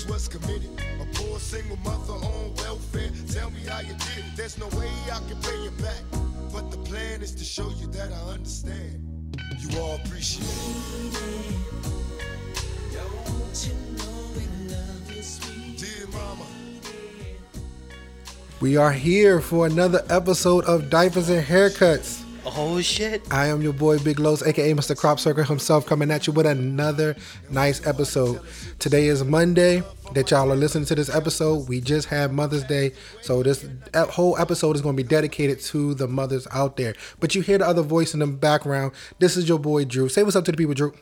crimes was committed. A poor single mother on welfare. Tell me how you did it. There's no way I can pay you back. But the plan is to show you that I understand. You all appreciate it. Dear mama. We are here for another episode of Diapers and Haircuts. Oh shit. I am your boy Big Los, aka Mr. Crop Circle himself, coming at you with another nice episode. Today is Monday that y'all are listening to this episode. We just had Mother's Day, so this whole episode is going to be dedicated to the mothers out there. But you hear the other voice in the background. This is your boy Drew. Say what's up to the people, Drew.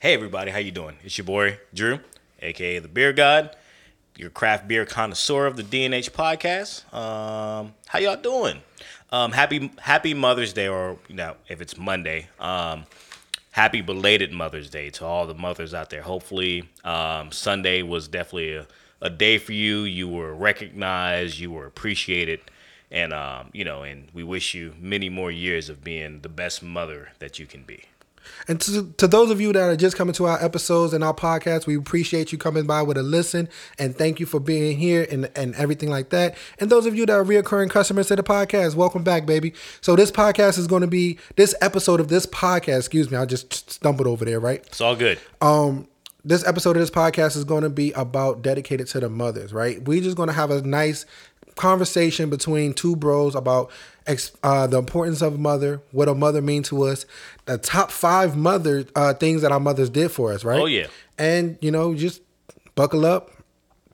Hey everybody, how you doing? It's your boy Drew, aka the Beer God, your craft beer connoisseur of the DNH podcast. Um, how y'all doing? Um, happy Happy Mother's Day, or you know, if it's Monday, um, happy belated Mother's Day to all the mothers out there. Hopefully, um, Sunday was definitely a, a day for you. You were recognized, you were appreciated, and um, you know, and we wish you many more years of being the best mother that you can be. And to, to those of you that are just coming to our episodes and our podcast, we appreciate you coming by with a listen and thank you for being here and, and everything like that. And those of you that are reoccurring customers to the podcast, welcome back, baby. So this podcast is going to be this episode of this podcast. Excuse me, I just stumbled over there, right? It's all good. um this episode of this podcast is going to be about dedicated to the mothers right we're just going to have a nice conversation between two bros about uh, the importance of a mother what a mother means to us the top five mother uh, things that our mothers did for us right Oh, yeah. and you know just buckle up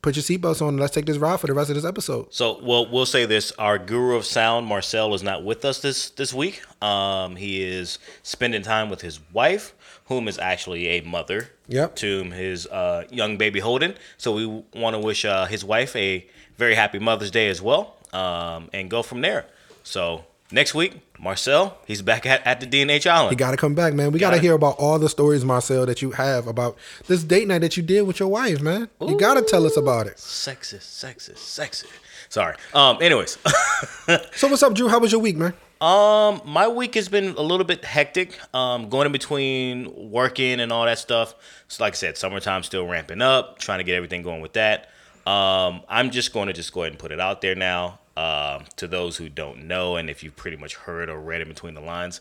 put your seatbelts on and let's take this ride for the rest of this episode So, well, we'll say this: our guru of sound, Marcel, is not with us this this week. Um, he is spending time with his wife, whom is actually a mother Yep. to his uh, young baby Holden. So, we want to wish uh, his wife a very happy Mother's Day as well, um, and go from there. So, next week, Marcel, he's back at, at the DNH Island. you got to come back man we got to Gotta- hear about all the stories marcel that you have about this date night that you did with your wife man you got to tell us about it sexist, sexist, sexist. Sorry. Um. Anyways. so what's up drew how was your week man Um, my week has been a little bit hectic. Um, going in between working and all that stuff. So, like I said, summertime still ramping up. Trying to get everything going with that. Um, I'm just going to just go ahead and put it out there now. Um, to those who don't know, and if you've pretty much heard or read in between the lines,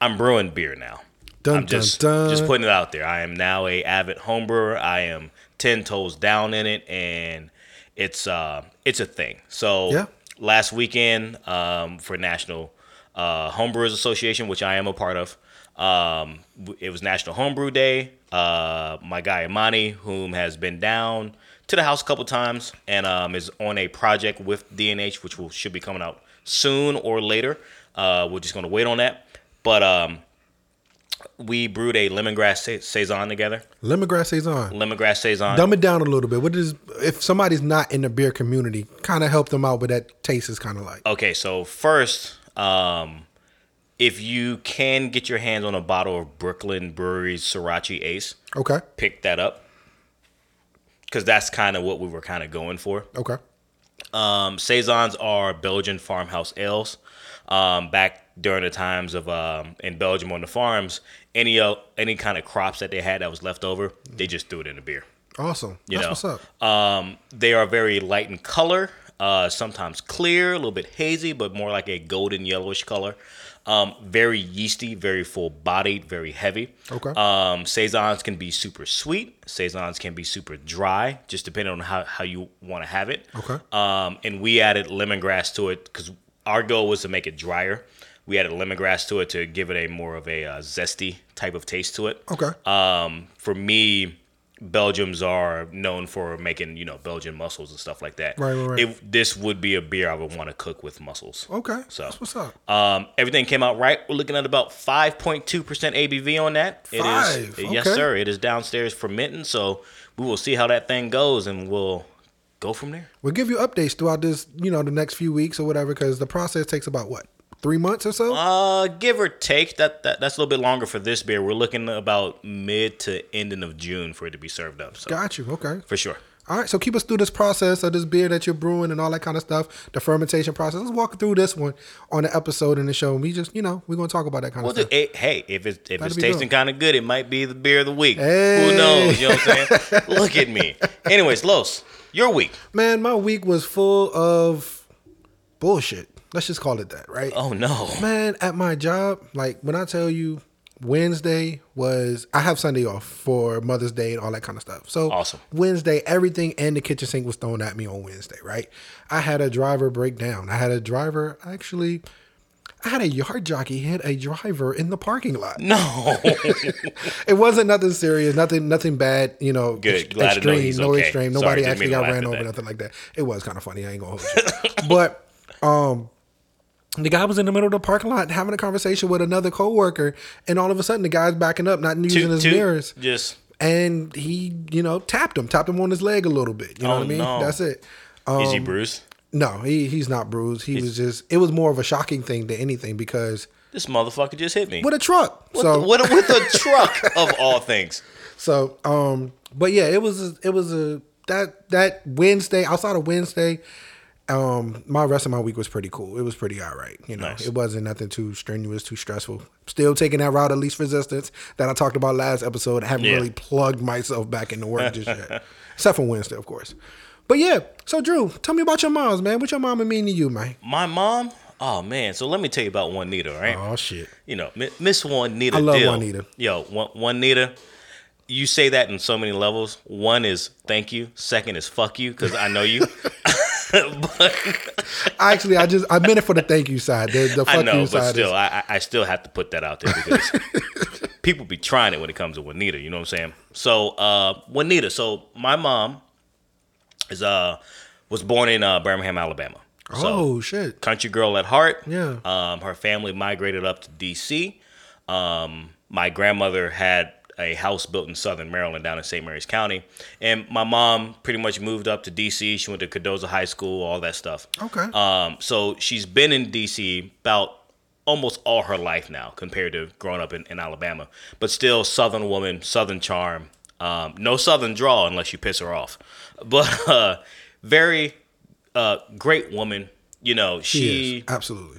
I'm brewing beer now. Dun, I'm just dun, dun. just putting it out there. I am now a avid home brewer. I am ten toes down in it, and it's uh it's a thing. So Yeah. last weekend um, for National uh, Homebrewers Association, which I am a part of. Um, it was National Homebrew Day. Uh, my guy Imani, whom has been down to the house a couple times and um, is on a project with DNH, which will should be coming out soon or later. Uh, we're just gonna wait on that. But um, we brewed a lemongrass sa- saison together. Lemongrass saison. Lemongrass saison. Dumb it down a little bit. What is if somebody's not in the beer community? Kind of help them out with that taste is kind of like. Okay, so first, um, if you can get your hands on a bottle of Brooklyn Brewery's Sorachi Ace, Okay. pick that up because that's kind of what we were kind of going for. Okay. Um, saisons are Belgian farmhouse ales. Um, back during the times of um, in Belgium on the farms, any uh, any kind of crops that they had that was left over, they just threw it in the beer. Awesome. You That's know, what's up. Um, they are very light in color, uh, sometimes clear, a little bit hazy, but more like a golden yellowish color. Um, very yeasty, very full bodied, very heavy. Okay. Um, saisons can be super sweet. Saisons can be super dry, just depending on how, how you want to have it. Okay. Um, and we added lemongrass to it because our goal was to make it drier. We added lemongrass to it to give it a more of a uh, zesty type of taste to it. Okay. Um, for me, Belgiums are known for making you know Belgian mussels and stuff like that. Right, right, right. It, this would be a beer I would want to cook with mussels. okay. So That's what's up. Um, everything came out right. We're looking at about 5.2% ABV on that. It is, Five, yes, okay. sir. It is downstairs fermenting, so we will see how that thing goes, and we'll go from there. We'll give you updates throughout this, you know, the next few weeks or whatever, because the process takes about what three months or so. Uh, give or take. That, that that's a little bit longer for this beer. We're looking about mid to ending of June for it to be served up. So Got you. Okay. for sure. All right, so keep us through this process of this beer that you're brewing and all that kind of stuff, the fermentation process. Let's walk through this one on the episode in the show. We just, you know, we're gonna talk about that kind Well, of stuff. dude, hey, hey, if it's if That'd it's tasting kind of good, it might be the beer of the week. Hey. Who knows? You know what I'm saying? Look at me. Anyways, Los, your week. Man, my week was full of bullshit. Let's just call it that, right? Oh no. Man, at my job, like when I tell you Wednesday was I have Sunday off for Mother's Day and all that kind of stuff. So Awesome. Wednesday, everything and the kitchen sink was thrown at me on Wednesday, right? I had a driver break down. I had a driver actually I had a yard jockey hit a driver in the parking lot. No. It wasn't nothing serious, nothing nothing bad, you know, Good. Glad to know extreme, no okay. extreme. Sorry, Nobody didn't actually got ran over, that. nothing like that. It was kind of funny. I ain't gonna hold you. but um the guy was in the middle of the parking lot having a conversation with another coworker, and all of a sudden the guy's backing up, not using Toot, his toot. mirrors, Just and he, you know, tapped him, tapped him on his leg a little bit. You know Oh, what I mean? no. That's it. is he Um, bruised? No, he he's not bruised. He was just. It was more of a shocking thing than anything because This motherfucker just hit me. with a truck. With, so the- with, a, with a truck of all things. So, um, but yeah, it was a, it was a that that Wednesday outside of Wednesday, um, my rest of my week was pretty cool. It was pretty all right. You know, Nice. it wasn't nothing too strenuous, too stressful. Still taking that route of least resistance that I talked about last episode. I haven't Yeah. really plugged myself back into work just yet, except for Wednesday, of course. But yeah, so Drew, tell me about your moms, man. What your mama mean to you, man? My mom. Oh man. So let me tell you about Juanita, right? Oh shit. you know, Mi- Miss Juanita. I love Dill. Juanita. Yo, Juan- Juanita. You say that in so many levels. One is thank you. Second is fuck you because I know you. but Actually, I just I meant it for the thank you side. The, the fuck I know, you but side still, is I, I I still have to put that out there because people be trying it when it comes to Juanita. You know what I'm saying? So uh, Juanita. So my mom is uh was born in uh, Birmingham, Alabama. So, oh shit. country girl at heart. Yeah. Um, her family migrated up to D.C. Um, my grandmother had a house built in Southern Maryland, down in St. Mary's County, and my mom pretty much moved up to D.C. She went to Cardozo High School, all that stuff. Okay. Um, so she's been in D.C. about almost all her life now, compared to growing up in, in Alabama. But still, Southern woman, Southern charm. Um, no Southern draw unless you piss her off. But uh, very uh, great woman. You know, She she absolutely.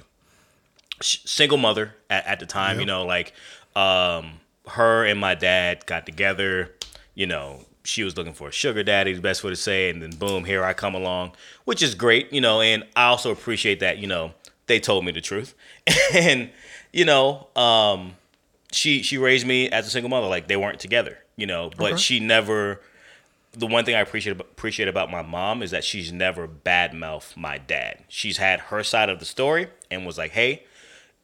single mother at, at the time. You know, like um, her and my dad got together. You know, she was looking for a sugar daddy, the best way to say, it, and then boom, here I come along, which is great. You know, and I also appreciate that. You know, they told me the truth, and you know, um, she she raised me as a single mother. Like they weren't together. You know, but Okay. she never the one thing I appreciate appreciate about my mom is that she's never badmouth my dad. She's had her side of the story and was like, "Hey,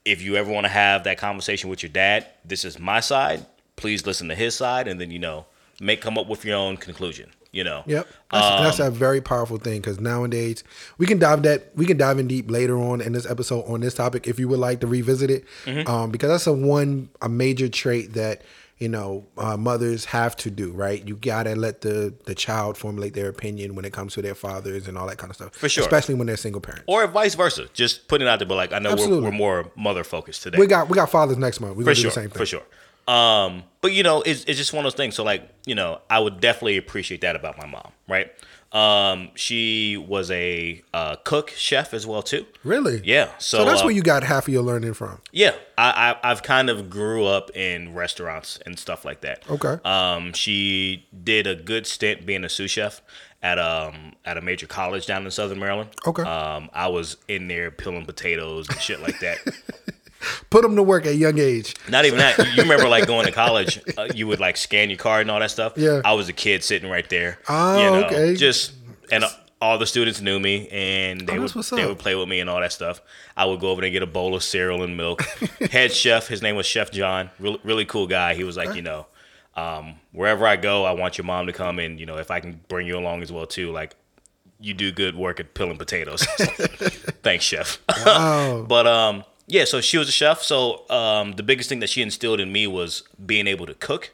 if you ever want to have that conversation with your dad, this is my side. Please listen to his side, and then you know, make come up with your own conclusion. You know, Yep, that's, Um, that's a very powerful thing because nowadays we can dive that we can dive in deep later on in this episode on this topic if you would like to revisit it, Mm-hmm. um, because that's a one a major trait that you know uh, mothers have to do. Right, you gotta let the the child formulate their opinion when it comes to their fathers and all that kind of stuff. For sure. especially when they're single parents. or vice versa. Just putting it out there, but like I know we're, we're more mother focused today. We got we got fathers next month. We're for gonna sure, do the same thing. for sure. Um, but you know, it's it's just one of those things. So like, you know, I would definitely appreciate that about my mom, right? Um, she was a uh, cook, chef as well too. Really? Yeah. So, So, that's uh, where you got half of your learning from. Yeah, I, I I've kind of grew up in restaurants and stuff like that. Okay. Um, she did a good stint being a sous chef at um at a major college down in Southern Maryland. Okay. Um, I was in there peeling potatoes and shit like that. Put them to work at a young age. Not even that. You remember like going to college, uh, you would like scan your card and all that stuff. Yeah. I was a kid sitting right there. Oh, you know, okay. Just and uh, all the students knew me and they Oh, would they would play with me and all that stuff. I would go over there and get a bowl of cereal and milk. Head chef, his name was Chef John. Really, really cool guy. He was like, you know, um, wherever I go, I want your mom to come and you know if I can bring you along as well too. Like you do good work at peeling potatoes. Thanks, chef. Oh, But um, yeah. So she was a chef. So um, the biggest thing that she instilled in me was being able to cook.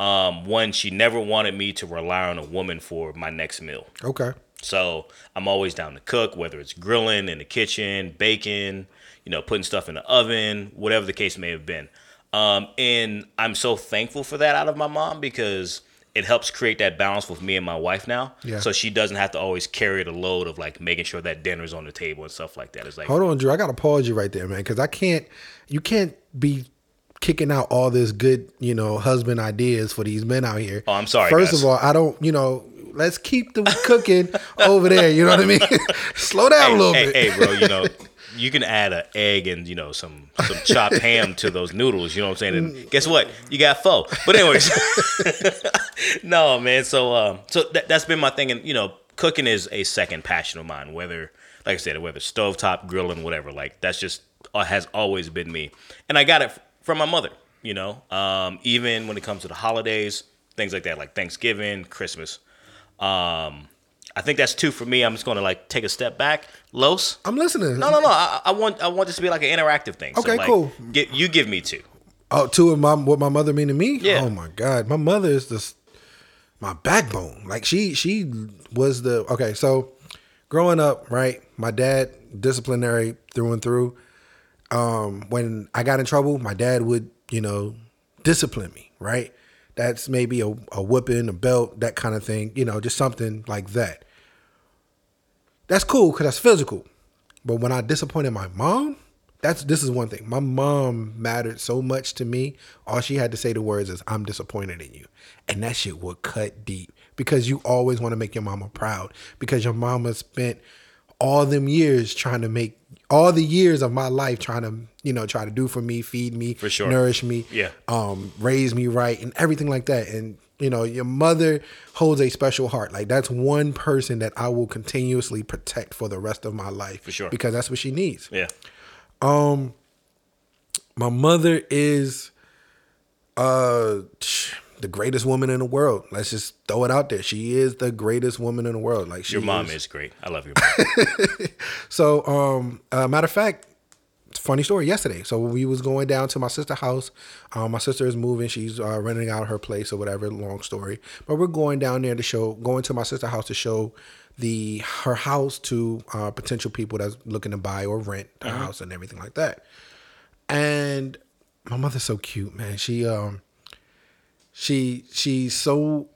Um, one, she never wanted me to rely on a woman for my next meal. okay. So I'm always down to cook, whether it's grilling in the kitchen, baking, you know, putting stuff in the oven, whatever the case may have been. Um, and I'm so thankful for that out of my mom because it helps create that balance with me and my wife now. Yeah. So she doesn't have to always carry the load of like making sure that dinner's on the table and stuff like that. It's like Hold on, Drew. I gotta pause you right there, man, because I can't. You can't be kicking out all this good, you know, husband ideas for these men out here. Oh, I'm sorry, First guys. of all, I don't. You know, let's keep the cooking over there. You know what I mean? Slow down a little hey, bit. hey, bro, you know, you can add an egg and you know some some chopped ham to those noodles. You know what I'm saying? And guess what? You got pho. But anyways, no, man. So um, so that, that's been my thing, and you know, cooking is a second passion of mine. Whether, like I said, whether stovetop, grilling, whatever, like that's just uh, has always been me, and I got it from my mother. You know, um, even when it comes to the holidays, things like that, like Thanksgiving, Christmas. Um, I think that's two for me. I'm just going to like take a step back. Los, I'm listening. no, no, no. I, I want I want this to be like an interactive thing. Okay, like, cool. Get, you give me two. Oh, two of my what my mother mean to me. Yeah. Oh my god, my mother is just my backbone. Like she she was the okay. So growing up, right, my dad disciplinary through and through. Um, when I got in trouble, my dad would you know discipline me. Right, that's maybe a, a whipping, a belt, that kind of thing. You know, just something like that. That's cool because that's physical. But when I disappointed my mom, that's this is one thing. My mom mattered so much to me. All she had to say the words is, "I'm disappointed in you," and that shit would cut deep because you always want to make your mama proud because your mama spent all them years trying to make all the years of my life trying to you know try to do for me, feed me, For sure. nourish me, Yeah. um, raise me right, and everything like that. And you know, your mother holds a special heart. Like that's one person that I will continuously protect for the rest of my life, For sure. because that's what she needs. Yeah. Um, my mother is uh the greatest woman in the world. Let's just throw it out there. She is the greatest woman in the world. Like she Your mom is. is great. I love your mom. So, um, uh, matter of fact, funny story. Yesterday, so we was going down to my sister's house. Um, my sister is moving. She's uh, renting out her place or whatever. Long story, but we're going down there to show, going to my sister's house to show the her house to uh, potential people that's looking to buy or rent the house and everything like that. And my mother's so cute, man. She um, she she's so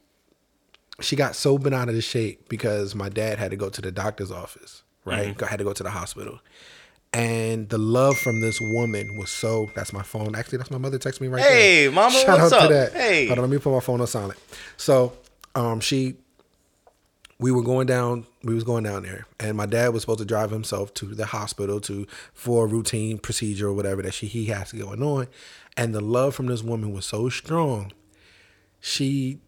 she got so bent out of the shape because my dad had to go to the doctor's office, right? Go Had to go to the hospital. And the love from this woman was so. That's my phone. Actually, that's my mother texting me right Hey, there. mama, Shout what's out up? to that. Hey. Hold on, let me put my phone on silent. So, um, she, we were going down. We was going down there, and my dad was supposed to drive himself to the hospital to for a routine procedure or whatever that she he has going on. And the love from this woman was so strong. She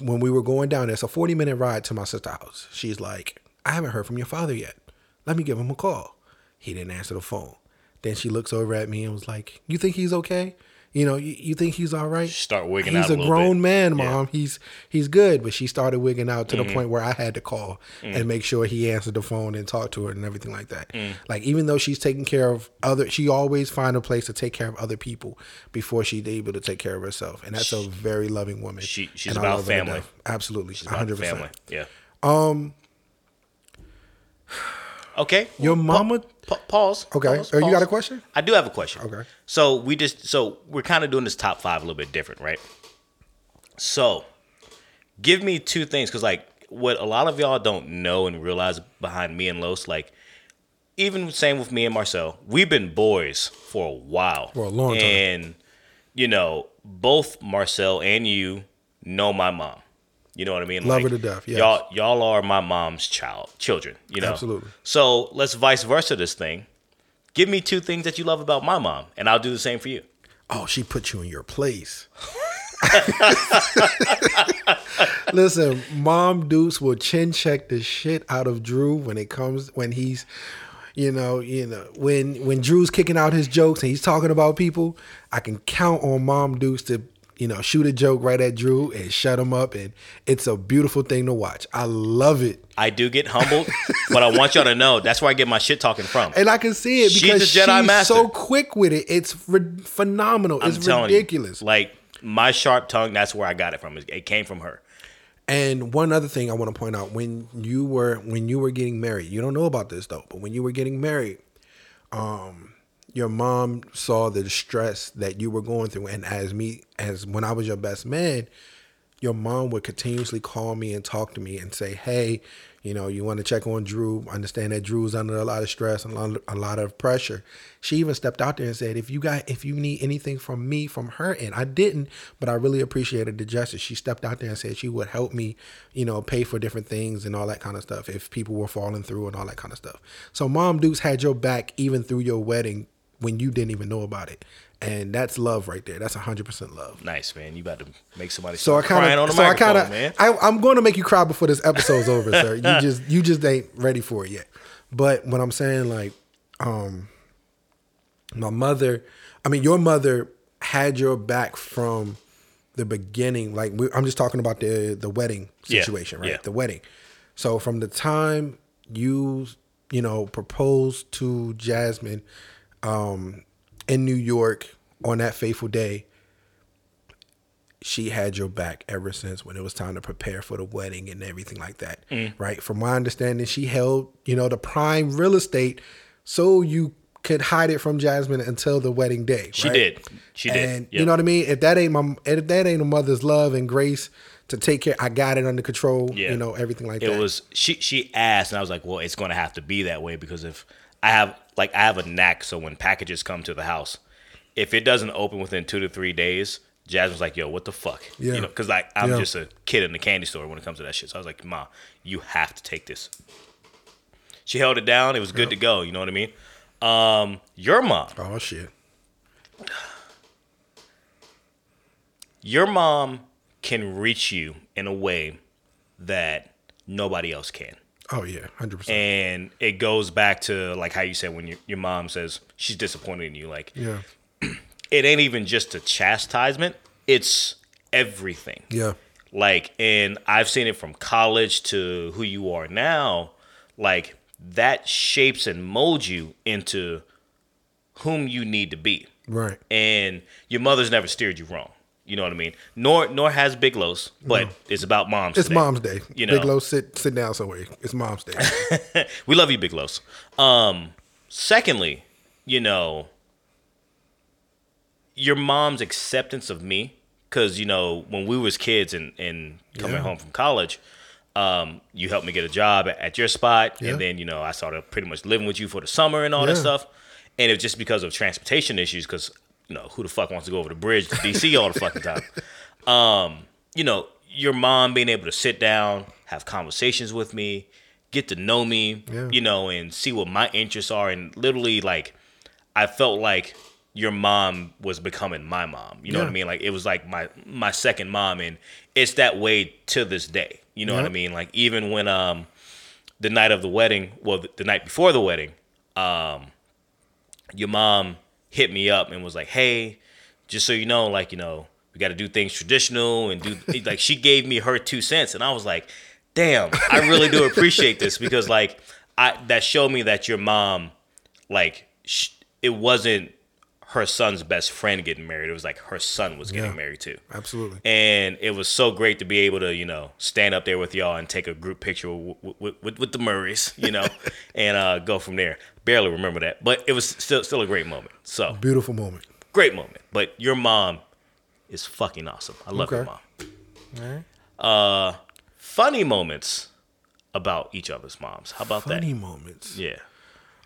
when we were going down there, it's a 40 minute ride to my sister's house. She's like, I haven't heard from your father yet. Let me give him a call. He didn't answer the phone. Then she looks over at me and was like, You think he's okay? You know, you, you think he's all right? Start wigging he's out a a grown bit. man, Yeah. Mm-hmm. mom. He's he's good. But she started wigging out to the point where I had to call Mm. and make sure he answered the phone and talked to her and everything like that. Mm. Like even though she's taking care of other, she always find a place to take care of other people before she's able to take care of herself. And that's a very loving woman. She- she's And about love her to family. Absolutely, It's about hundred family. Yeah. Um. Okay. Your mama. Pa- pause. Okay. Pause, Oh, you got a question? I do have a question. Okay. So we just so we're kind of doing this top five a little bit different, right? So, give me two things because like what a lot of y'all don't know and realize behind me and Los, like even same with me and Marcel, we've been boys for a while, For a long time. and you know both Marcel and you know my mom. You know what I mean? Love her to death, yes. Y'all, y'all are my mom's child, children. You know, Absolutely. So let's vice versa this thing. Give me two things that you love about my mom, and I'll do the same for you. Oh, she put you in your place. Listen, Mom Deuce will chin check the shit out of Drew when it comes when he's, you know, you know when when Drew's kicking out his jokes and he's talking about people. I can count on Mom Deuce to you know shoot a joke right at Drew and shut him up, and it's a beautiful thing to watch. I love it. I do get humbled, but I want y'all to know that's where I get my shit talking from. And I can see it She's because a Jedi she's master. so quick with it. It's re- phenomenal. I'm it's telling ridiculous. you, like my sharp tongue, that's where I got it from. It it came from her. And one other thing I want to point out when you were when you were getting married, you don't know about this though, but when you were getting married, um, your mom saw the stress that you were going through, and as me as when I was your best man, your mom would continuously call me and talk to me and say, "Hey, you know, you want to check on Drew. Understand that Drew's under a lot of stress and a lot, of pressure." She even stepped out there and said, "If you got, if you need anything from me, from her end, I didn't, but I really appreciated the gesture." She stepped out there and said she would help me, you know, pay for different things and all that kind of stuff if people were falling through and all that kind of stuff. So, Mom Dukes had your back even through your wedding when you didn't even know about it. And that's love right there. That's hundred percent love. Nice man. You about to make somebody So I start crying kind on of, the so I kinda, man. I, I'm going to make you cry before this episode's over, sir. You just, you just ain't ready for it yet. But what I'm saying, like, um, my mother, I mean, your mother had your back from the beginning. Like, we, I'm just talking about the the wedding Yeah, situation, right? yeah. The wedding. So from the time you, you know, proposed to Jasmine, um, in New York on that fateful day, she had your back ever since when it was time to prepare for the wedding and everything like that. Mm. Right? From my understanding, she held, you know, the prime real estate so you could hide it from Jasmine until the wedding day. She right? did. She did. And Yep. you know what I mean? If that ain't my if that ain't a mother's love and grace to take care, I got it under control, Yeah. you know, everything like it that. It was she she asked and I was like, well, it's going to have to be that way because if I have like I have a knack so when packages come to the house, if it doesn't open within 2 to 3 days, Jasmine's like, "Yo, what the fuck?" Yeah. You know, cuz like I'm Yeah. just a kid in the candy store when it comes to that shit. So I was like, "Ma, you have to take this." She held it down. It was good to go, you know what I mean? Um your mom oh shit. your mom can reach you in a way that nobody else can. Oh yeah, hundred percent. And it goes back to like how you said when your, your mom says she's disappointed in you. Like Yeah. it ain't even just a chastisement, it's everything. Yeah. Like, and I've seen it from college to who you are now. Like, that shapes and molds you into whom you need to be. Right. And your mother's never steered you wrong. You know what I mean? Nor nor has Big Los, but it's about moms. It's today. mom's day. You Big know. Low, sit sit down somewhere. It's mom's day. we love you, Big Los. Um, secondly, you know, your mom's acceptance of me, because you know when we was kids and and coming Yeah. home from college, um, you helped me get a job at, at your spot, Yeah. and then you know I started pretty much living with you for the summer and all that stuff. And it was just because of transportation issues, because you know who the fuck wants to go over the bridge to DC all the fucking time. Um, you know, your mom being able to sit down, have conversations with me, get to know me, Yeah. you know, and see what my interests are. And literally, like, I felt like your mom was becoming my mom. You know what I mean? Like, it was like my my second mom, and it's that way to this day. You know what I mean? Like, even when um the night of the wedding, well, the, the night before the wedding, um, your mom hit me up and was like, "Hey, just so you know, like you know, we got to do things traditional and do like." She gave me her two cents, and I was like, "Damn, I really do appreciate this because like I that showed me that your mom, like, sh- it wasn't her son's best friend getting married; it was like her son was getting Yeah. married too." Absolutely. and it was so great to be able to you know stand up there with y'all and take a group picture with, with, with, with the Murrays, you know, and uh, go from there. Barely remember that, but it was still still a great moment. So Beautiful moment. great moment. But your mom is fucking awesome. I love your Okay. mom. Uh, funny moments about each other's moms. How about that? Funny moments. Yeah.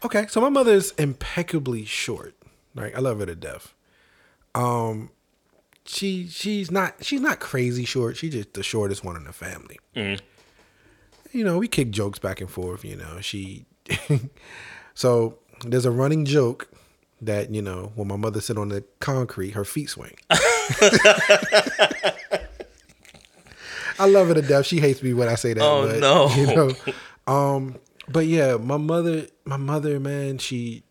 Okay, so my mother is impeccably short. Right, I love her to death. Um, she she's not she's not crazy short. She's just the shortest one in the family. You know, we kick jokes back and forth. You know, she. so there's a running joke that you know when my mother sit on the concrete, her feet swing. I love her to death. She hates me when I say that. Oh, but, no. You know, um, but yeah, my mother, my mother, man, she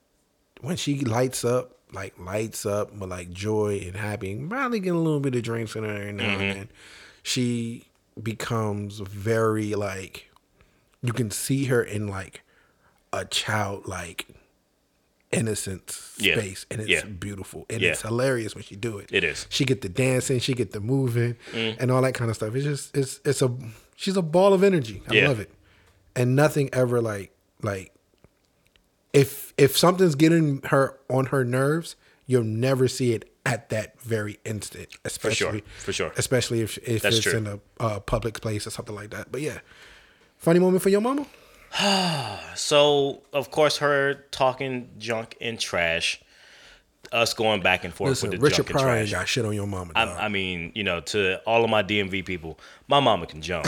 when she lights up, like lights up but like joy and happy, and probably get a little bit of drinks in her now Mm-hmm. and then. She becomes very like you can see her in like a childlike innocent Yeah. space and it's Yeah. beautiful and Yeah. it's hilarious when she do it It is. she get the dancing she get the moving Mm. and all that kind of stuff it's just it's it's a she's a ball of energy i Yeah. love it and nothing ever like like if if something's getting her on her nerves you'll never see it at that very instant, especially sure, for sure. especially if if That's it's true. in a uh, public place or something like that. But yeah, funny moment for your mama. So of course, her talking junk and trash, us going back and forth Listen, with the Richard junk and Pryor ain't trash. got shit on your mama. I. I mean, you know, to all of my DMV people, my mama can jump.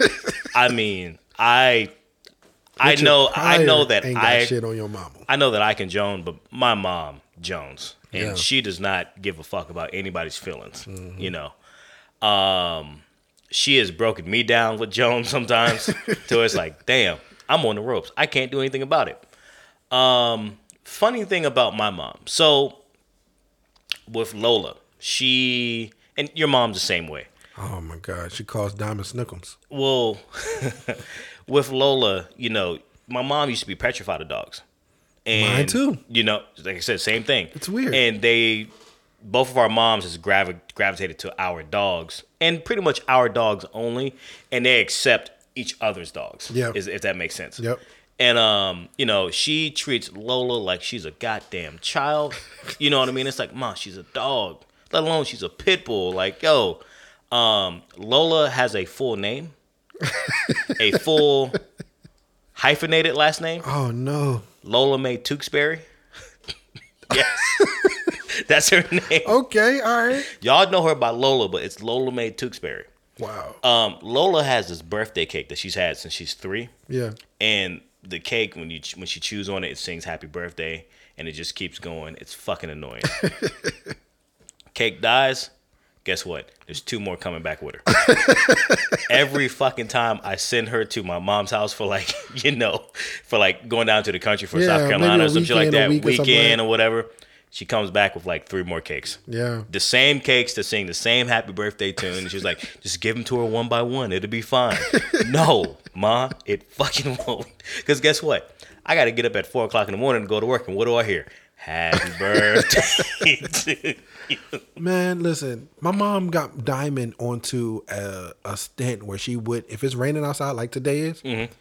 I mean, I, I know, I know that I, shit on your mama. I know that I can Joan, but my mom Jones, and Yeah. she does not give a fuck about anybody's feelings. Mm-hmm. You know, um, she has broken me down with Jones sometimes, to it's like, damn, I'm on the ropes. I can't do anything about it. Um, funny thing about my mom, so with Lola, she and your mom's the same way. Oh my god, she calls Diamond Snickums. Well, with Lola, you know, my mom used to be petrified of dogs. And, Mine too. You know, like I said, same thing. It's weird. And they, both of our moms has gravi- gravitated to our dogs, and pretty much our dogs only, and they accept each other's dogs. Yeah. if that makes sense. Yep. And um, you know, she treats Lola like she's a goddamn child. You know what I mean? It's like, mom, she's a dog. Let alone she's a pit bull. Like, yo, um, Lola has a full name, a full hyphenated last name. Oh no. Lola Mae Tewksbury. yes, that's her name. Okay, all right. Y'all know her by Lola, but it's Lola Mae Tewksbury. Wow. Um, Lola has this birthday cake that she's had since she's three. yeah. and the cake when you when she chews on it, it sings "Happy Birthday," and it just keeps going. It's fucking annoying. cake dies. Guess what? There's two more coming back with her. Every fucking time I send her to my mom's house for like, you know, for like going down to the country for Yeah, South Carolina or some shit like that, week or weekend like- or whatever. She comes back with like three more cakes. Yeah. The same cakes to sing the same happy birthday tune. And she's like, just give them to her one by one. It'll be fine. no, ma, it fucking won't. Because guess what? I got to get up at four o'clock in the morning to go to work. And what do I hear? Happy birthday. to you." Man, listen, my mom got Diamond onto a, a stint where she would, if it's raining outside like today is, Mm-hmm.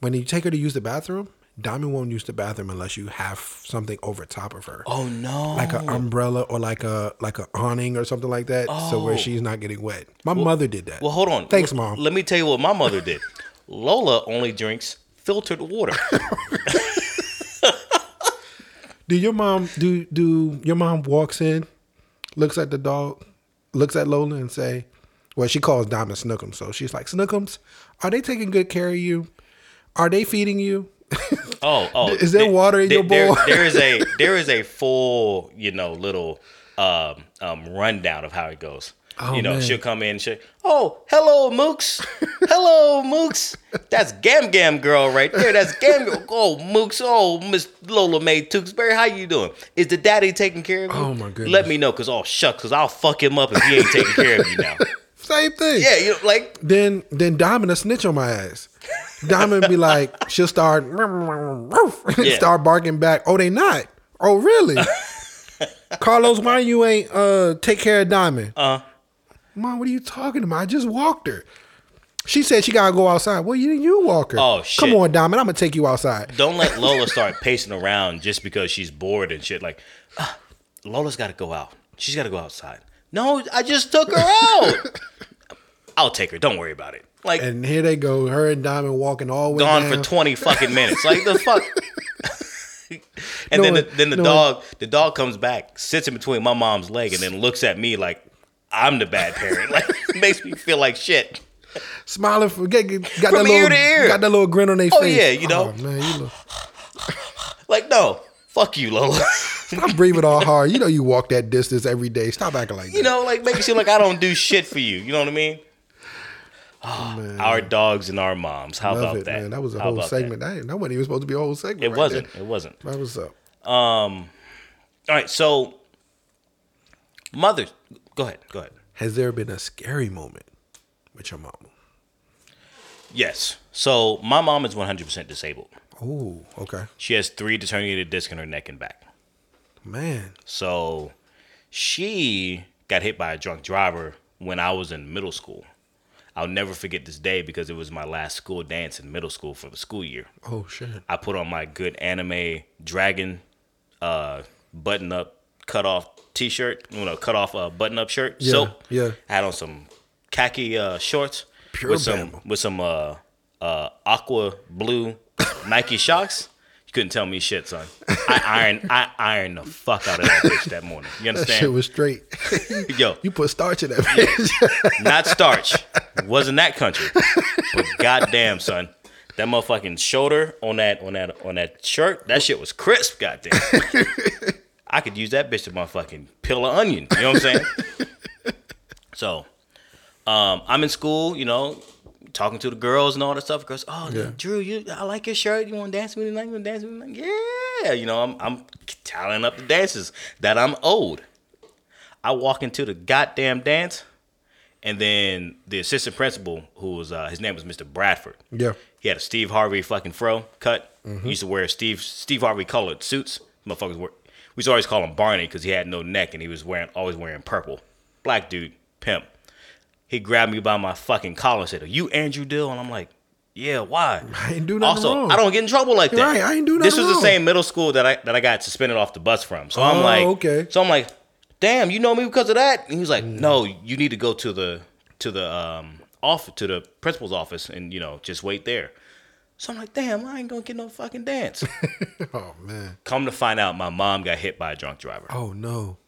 when you take her to use the bathroom, Diamond won't use the bathroom unless you have something over top of her. oh, no. Like an umbrella or like a like a awning or something like that, so where Oh. she's not getting wet. My mother did that. Well, hold on. Thanks, mom. Let me tell you what my mother did. Lola only drinks filtered water. Do your mom do do your mom walks in, looks at the dog, looks at Lola and say, well, she calls Diamond Snookums, so she's like, Snookums, are they taking good care of you? Are they feeding you? Oh, oh. Is there water in your there- bowl? there is a there is a full, you know, little um, um, rundown of how it goes. Oh, you know, man. she'll come in. And she, oh, hello, Mooks. hello, Mooks. That's Gam Gam girl right there. That's Gam. Gam. Oh, Mooks. Oh, Miss Lola Mae Tewksbury. How you doing? Is the daddy taking care of you? Oh, my goodness. Let me know, cause oh shucks, cause I'll fuck him up if he ain't taking care of you now. Same thing. Yeah, you know, like Then then Diamond will snitch on my ass. Diamond be like, she'll start Yeah. start barking back. Oh, they not. Oh, really? Carlos, why you ain't uh take care of Diamond? Uh. Mom, what are you talking about? I just walked her. She said she gotta go outside. Well, you didn't you walk her. Oh, shit! Come on, Diamond. I'm gonna take you outside. don't let Lola start pacing around just because she's bored and shit. Like, "Ah, Lola's got to go out. She's got to go outside. No, I just took her out. I'll take her. Don't worry about it. Like, And here they go, her and Diamond walking all the way gone down. for twenty fucking minutes. Like the fuck. and No then the, then the no one- dog the dog comes back, sits in between my mom's leg, and then looks at me like I'm the bad parent. Like makes me feel like shit. smiling for get, got From that little ear to ear. got that little grin on their Oh, face. Oh yeah, you know. Oh, man, you look, Like no, fuck you, Lola. stop breathing all hard. You know you walk that distance every day. Stop acting like that. you know, like make it seem like I don't do shit for you. You know what I mean? man. Our dogs and our moms. How Love about it, that? man. That was a How whole segment. That? That, wasn't even supposed to be a whole segment. It right wasn't. there. It wasn't. That was up. Um. All right, so mother, go ahead. Go ahead. Has there been a scary moment with your mom? Yes. So my mom is 100% disabled. Oh, okay. She has three deteriorated discs in her neck and back. Man. So she got hit by a drunk driver when I was in middle school. I'll never forget this day because it was my last school dance in middle school for the school year. Oh shit. I put on my good anime dragon uh, button up cut off t-shirt, you know, cut off a button up shirt, Yeah, silk. yeah. Had on some khaki uh, shorts Pure with some Bama. with some uh, uh, aqua blue Nike Shox. You couldn't tell me shit, son. I ironed I ironed the fuck out of that bitch that morning. You understand? That shit was straight. Yo, you put starch in that bitch. not starch. Wasn't that country. But goddamn, son. That motherfucking shoulder on that on that on that shirt, that shit was crisp, goddamn. I could use that bitch to motherfucking peel an onion. You know what I'm saying? so, um, I'm in school, you know, talking to the girls and all that stuff. Girls, oh, Yeah. Drew, you, I like your shirt. You want to dance with me tonight? You want to dance with me? Yeah, you know, I'm I'm tallying up the dances that I'm owed. I walk into the goddamn dance, and then the assistant principal, who was uh, his name was Mr. Bradford. yeah. He had a Steve Harvey fucking fro cut. He used to wear Steve Steve Harvey colored suits. Motherfuckers were. We used to always call him Barney because he had no neck and he was wearing always wearing purple. Black dude, pimp. He grabbed me by my fucking collar and said, "Are you Andrew Dill?" And I'm like, "Yeah, why?" I ain't do nothing also, wrong. I don't get in trouble like that. Right, I ain't do This nothing was the wrong. same middle school that I that I got suspended off the bus from. So I'm Oh, like, okay. So I'm like, damn, you know me because of that? And he was like, no, you need to go to the to the um off to the principal's office and you know just wait there. So I'm like, damn, I ain't gonna get no fucking dance. Oh man. Come to find out, my mom got hit by a drunk driver. Oh no.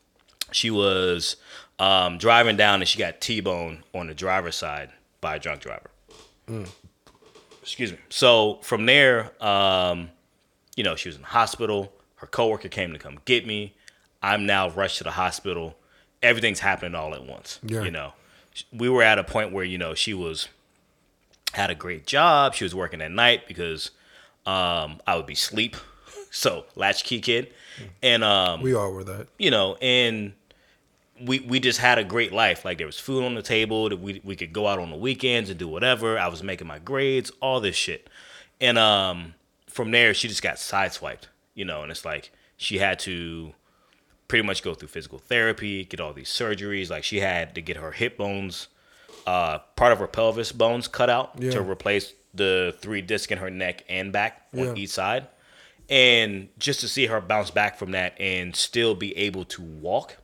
She was um, driving down and she got T-boned on the driver's side by a drunk driver. Excuse me. So from there, um, you know, she was in the hospital. Her coworker came to come get me. I'm now rushed to the hospital. Everything's happening all at once. Yeah. You know, we were at a point where you know she was had a great job. She was working at night because um, I would be sleep. So latchkey kid, and um, We all were that. you know, and we we just had a great life. Like there was food on the table that we we could go out on the weekends and do whatever. I was making my grades, all this shit. And um from there she just got sideswiped, you know, and it's like she had to pretty much go through physical therapy, get all these surgeries. Like she had to get her hip bones, uh, part of her pelvis bones cut out Yeah. to replace the three discs in her neck and back on Yeah. each side. And just to see her bounce back from that and still be able to walk,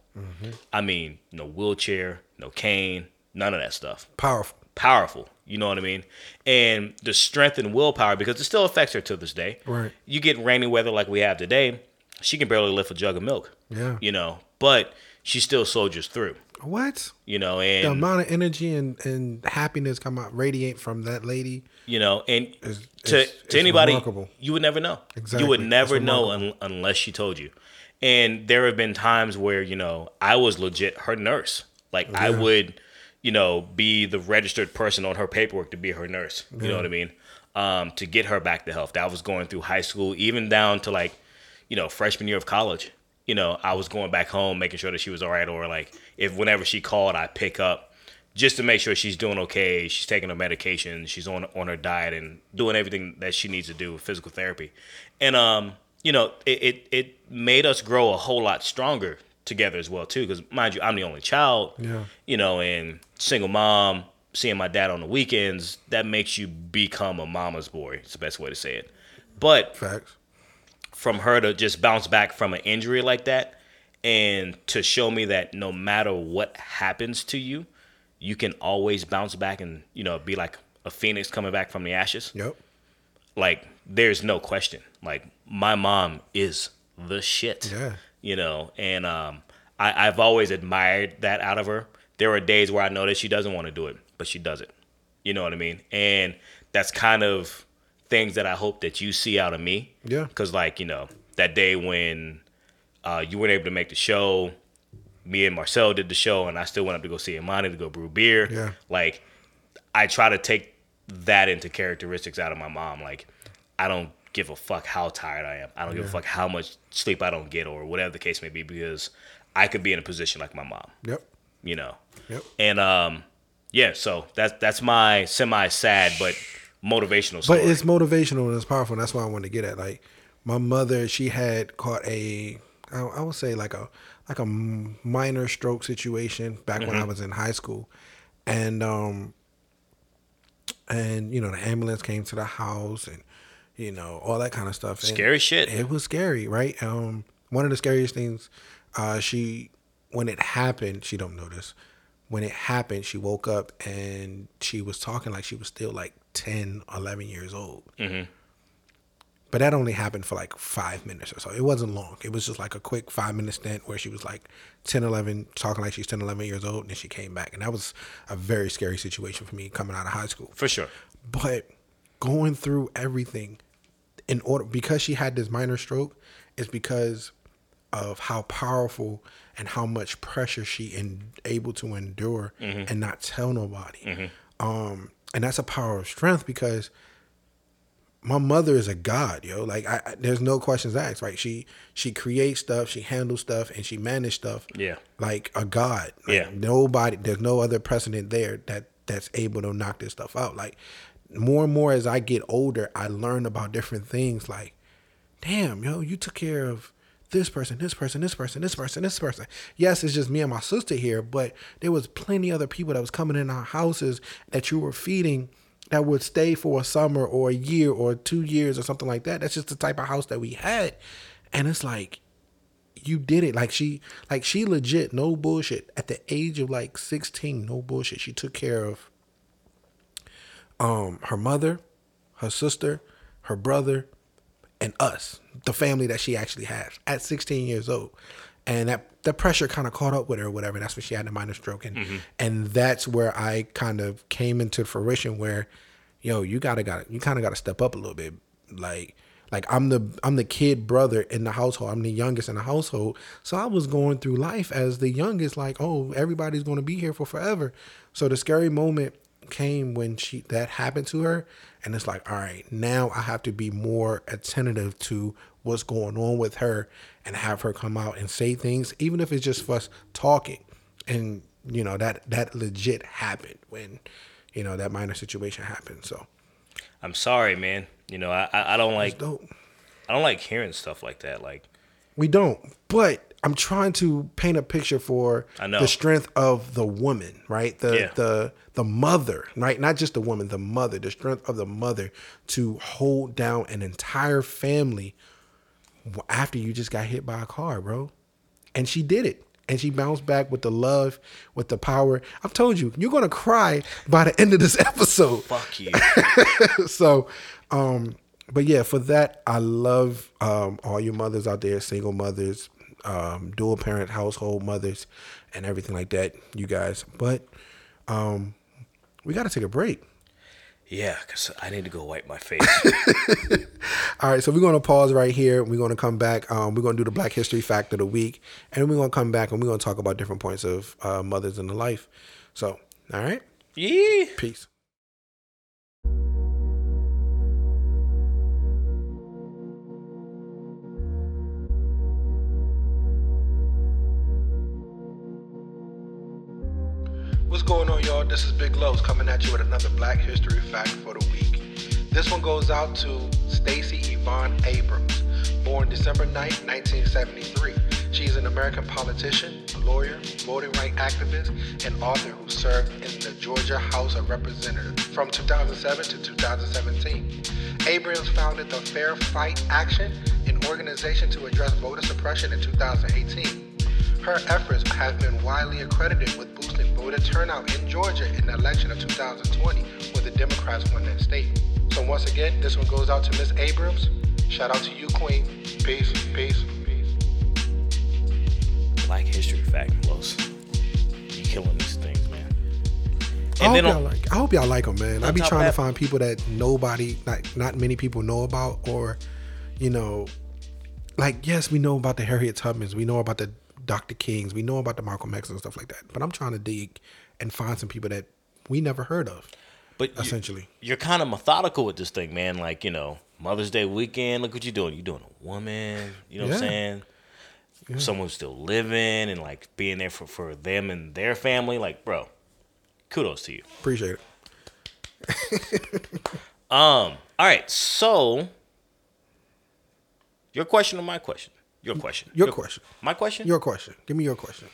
I mean, no wheelchair, no cane, none of that stuff. Powerful. Powerful, you know what I mean? And the strength and willpower, because it still affects her to this day. Right. You get rainy weather like we have today, she can barely lift a jug of milk. Yeah. You know, but she still soldiers through. What? You know, and The amount of energy and, and happiness come out radiate from that lady. you know, and Is- to is- to is anybody, remarkable. you would never know. Exactly, You would never know un- unless she told you. And there have been times where you know I was legit her nurse. Like I would, you know, be the registered person on her paperwork to be her nurse. You know what I mean? Um, to get her back to health. That was going through high school, even down to like, you know, freshman year of college. You know, I was going back home, making sure that she was all right, or like if whenever she called, I pick up just to make sure she's doing okay. She's taking her medication. She's on on her diet and doing everything that she needs to do with physical therapy. And um, you know, it it, it made us grow a whole lot stronger together as well too. Because mind you, I'm the only child. Yeah. You know, and single mom, seeing my dad on the weekends, that makes you become a mama's boy. It's the best way to say it. But Facts. From her to just bounce back from an injury like that and to show me that no matter what happens to you, you can always bounce back and, you know, be like a phoenix coming back from the ashes. Yep. Like there's no question. Like my mom is the shit. Yeah. You know, and um I, I've always admired that out of her. There are days where I know that she doesn't want to do it, but she does it. You know what I mean? And that's kind of things that I hope that you see out of me. Yeah. Cause like, you know, that day when uh, you weren't able to make the show, me and Marcel did the show and I still went up to go see Imani to go brew beer. Yeah. Like I try to take that into characteristics out of my mom. Like I don't give a fuck how tired I am. I don't give a fuck how much sleep I don't get or whatever the case may be because I could be in a position like my mom, Yep. you know. Yep. And um yeah, so that's that's my semi sad but motivational But it's motivational and it's powerful. And that's why I wanted to get at. Like my mother, she had caught a, I, I would say like a like a minor stroke situation back when Mm-hmm. I was in high school, and um, and you know the ambulance came to the house and you know all that kind of stuff. And Scary shit. It was scary, right? Um, one of the scariest things Uh, she when it happened, she don't notice. When it happened, she woke up and she was talking like she was still like 10, 11 years old. Mm-hmm. But that only happened for like five minutes or so. It wasn't long. It was just like a quick five minute stint where she was like 10, 11, talking like she's 10, 11 years old. And then she came back. And that was a very scary situation for me coming out of high school. For sure. But going through everything in order, because she had this minor stroke, is because of how powerful and how much pressure she and able to endure mm-hmm. and not tell nobody. Mm-hmm. Um, and that's a power of strength because my mother is a god, yo. Like I, I there's no questions asked. Right? She she creates stuff, she handles stuff, and she manages stuff. Yeah. Like a god. Like, Yeah. Nobody. There's no other precedent there that that's able to knock this stuff out. Like more and more as I get older, I learn about different things. Like, damn, yo, you took care of this person, this person, this person, this person, this person. Yes, it's just me and my sister here, but there was plenty other people that was coming in our houses that you were feeding that would stay for a summer or a year or two years or something like that. That's just the type of house that we had. And it's like, you did it. Like she, like she legit, no bullshit. At the age of like 16, no bullshit. She took care of um her mother, her sister, her brother, and us, the family that she actually has at 16 years old. And that the pressure kind of caught up with her or whatever. That's when she had the minor stroke. And mm-hmm. and that's where I kind of came into fruition where, yo, you gotta got you kind of gotta step up a little bit. Like like I'm the I'm the kid brother in the household. I'm the youngest in the household. So I was going through life as the youngest, like, oh, everybody's gonna be here for forever. So the scary moment came when she that happened to her and it's like all right now i have to be more attentive to what's going on with her and have her come out and say things even if it's just for us talking and you know that that legit happened when you know that minor situation happened so I'm sorry, man. You know, I I I don't like dope I don't like hearing stuff like that. Like we don't but i'm trying to paint a picture for I know. the strength of the woman right the Yeah. the the mother right not just the woman the mother the strength of the mother to hold down an entire family after you just got hit by a car bro and she did it and she bounced back with the love with the power i've told you you're gonna cry by the end of this episode fuck you. so um but yeah for that i love um all you mothers out there single mothers um dual parent household mothers and everything like that you guys. But um we got to take a break. Yeah, cause I need to go wipe my face. all right so we're going to pause right here. We're going to come back. Um we're going to do the black history fact of the week and we're going to come back and we're going to talk about different points of uh, mothers in the life. So all right? Yeah. peace What's going on, y'all? This is Big Los coming at you with another Black History Fact for the week. This one goes out to Stacey Yvonne Abrams, born December 9, 1973. She's an American politician, lawyer, voting rights activist, and author who served in the Georgia House of Representatives from 2007 to 2017. Abrams founded the Fair Fight Action, an organization to address voter suppression in 2018. Her efforts have been widely accredited with boosting voter turnout in Georgia in the election of 2020, where the Democrats won that state. So once again, this one goes out to Miss Abrams. Shout out to you, Queen. Peace, peace, peace. Black history fact, Los. You killing these things, man. I And hope, then y'all on, like, I hope y'all like them, man. I on be trying of to find people that nobody, like, not many people know about, or, you know, like, yes, we know about the Harriet Tubmans, we know about the Dr. Kings, we know about the Malcolm X and stuff like that. But I'm trying to dig and find some people that we never heard of, but essentially. you're kind of methodical with this thing, man. Like you know, Mother's Day weekend. Look what you're doing. You're doing a woman. You know what I'm Yeah. saying? Someone who's still living and like being there for, for them and their family. Like, bro, kudos to you. Appreciate it. Um. All right. So, your question or my question? Your question. Your question. My question. Your question. Give me your question.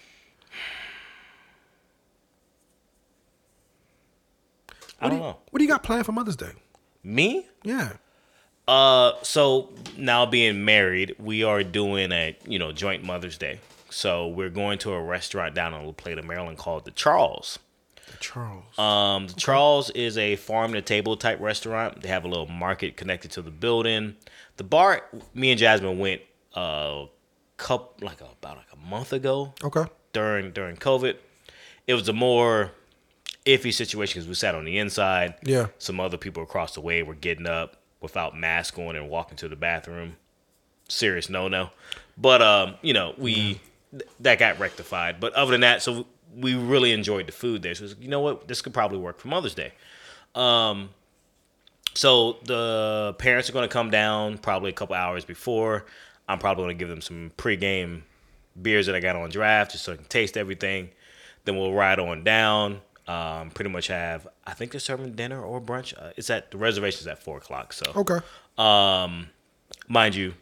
I What do don't you, know. What do you got planned for Mother's Day? Me? Yeah. Uh. So now being married, we are doing a you know joint Mother's Day. So we're going to a restaurant down in La Plata, Maryland called the Charles. The Charles. Um, the Charles is a farm to table type restaurant. They have a little market connected to the building. The bar, me and Jasmine went a couple like about like a month ago okay. during during COVID. It was a more iffy situation because we sat on the inside. Yeah. Some other people across the way were getting up without masks on and walking to the bathroom. Serious no no. But um, you know, we th- that got rectified. But other than that, so we really enjoyed the food there. So was, you know what, this could probably work for Mother's Day. Um, so the parents are going to come down probably a couple hours before. I'm probably going to give them some pregame beers that I got on draft just so I can taste everything. Then we'll ride on down. Um, pretty much have I think they're serving dinner or brunch. Uh, it's at the reservation's at four o'clock. So Okay. um, mind you,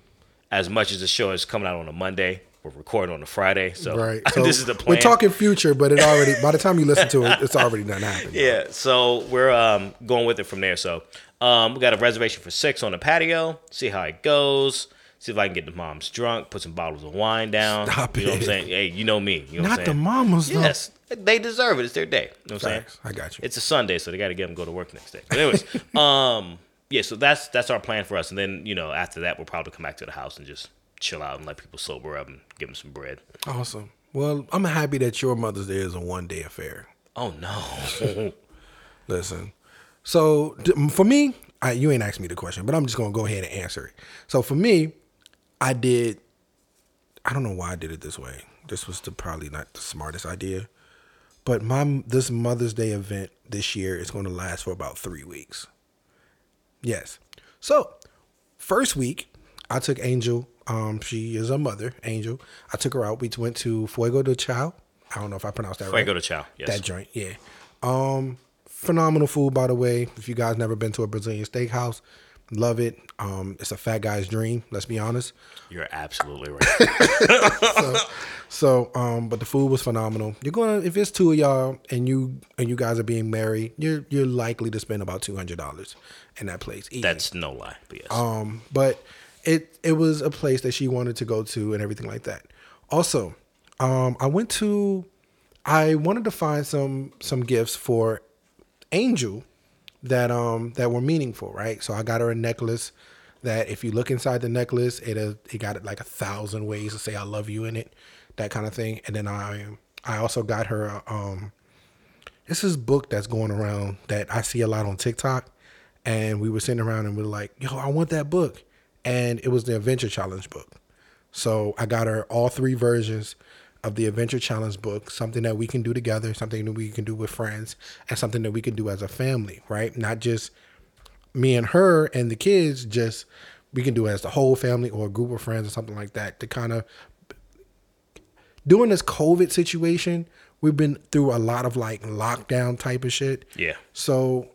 as much as the show is coming out on a Monday, we're recording on a Friday. So Right. So this is the plan. We're talking future, but it already by the time you listen to it, it's already done happening. Yeah, so we're um, going with it from there. So um, we got a reservation for six on the patio. See how it goes. See if I can get the moms drunk. Put some bottles of wine down. Stop you know what I'm saying? Hey, you know me. You know Not the mamas though. Yes, they deserve it. It's their day. You know what I'm saying? Facts. I got you. It's a Sunday, so they got to get them to go to work next day. But anyways, um, yeah. So that's that's our plan for us. And then you know after that, we'll probably come back to the house and just chill out and let people sober up and give them some bread. Awesome. Well, I'm happy that your Mother's Day is a one day affair. Oh no. Listen. So for me, I, you ain't asked me the question, but I'm just gonna go ahead and answer it. So for me, I did. I don't know why I did it this way. This was the, probably not the smartest idea, but my this Mother's Day event this year is going to last for about three weeks. Yes. So first week, I took Angel. Um, she is a mother, Angel. I took her out. We went to Fuego de Chao. I don't know if I pronounced that I right. go to Chao. Yes. That joint, yeah. Um, phenomenal food, by the way. If you guys never been to a Brazilian steakhouse, love it. Um, it's a fat guy's dream. Let's be honest. You're absolutely right. So, um, but the food was phenomenal. You're gonna if it's two of y'all and you and you guys are being married, you're you're likely to spend about two hundred dollars in that place. eating. That's no lie. But yes. Um, but it it was a place that she wanted to go to and everything like that. Also, um, I went to I wanted to find some some gifts for Angel that um that were meaningful, right? So I got her a necklace that if you look inside the necklace, it uh, it got like a thousand ways to say I love you in it, that kind of thing. And then I I also got her um this book that's going around that I see a lot on TikTok. And we were sitting around and we are like, yo, I want that book. And it was the Adventure Challenge book. So I got her all three versions of the Adventure Challenge book, something that we can do together, something that we can do with friends, and something that we can do as a family, right? Not just me and her and the kids, just we can do it as the whole family or a group of friends or something like that to kind of during this COVID situation, we've been through a lot of like lockdown type of shit. Yeah. So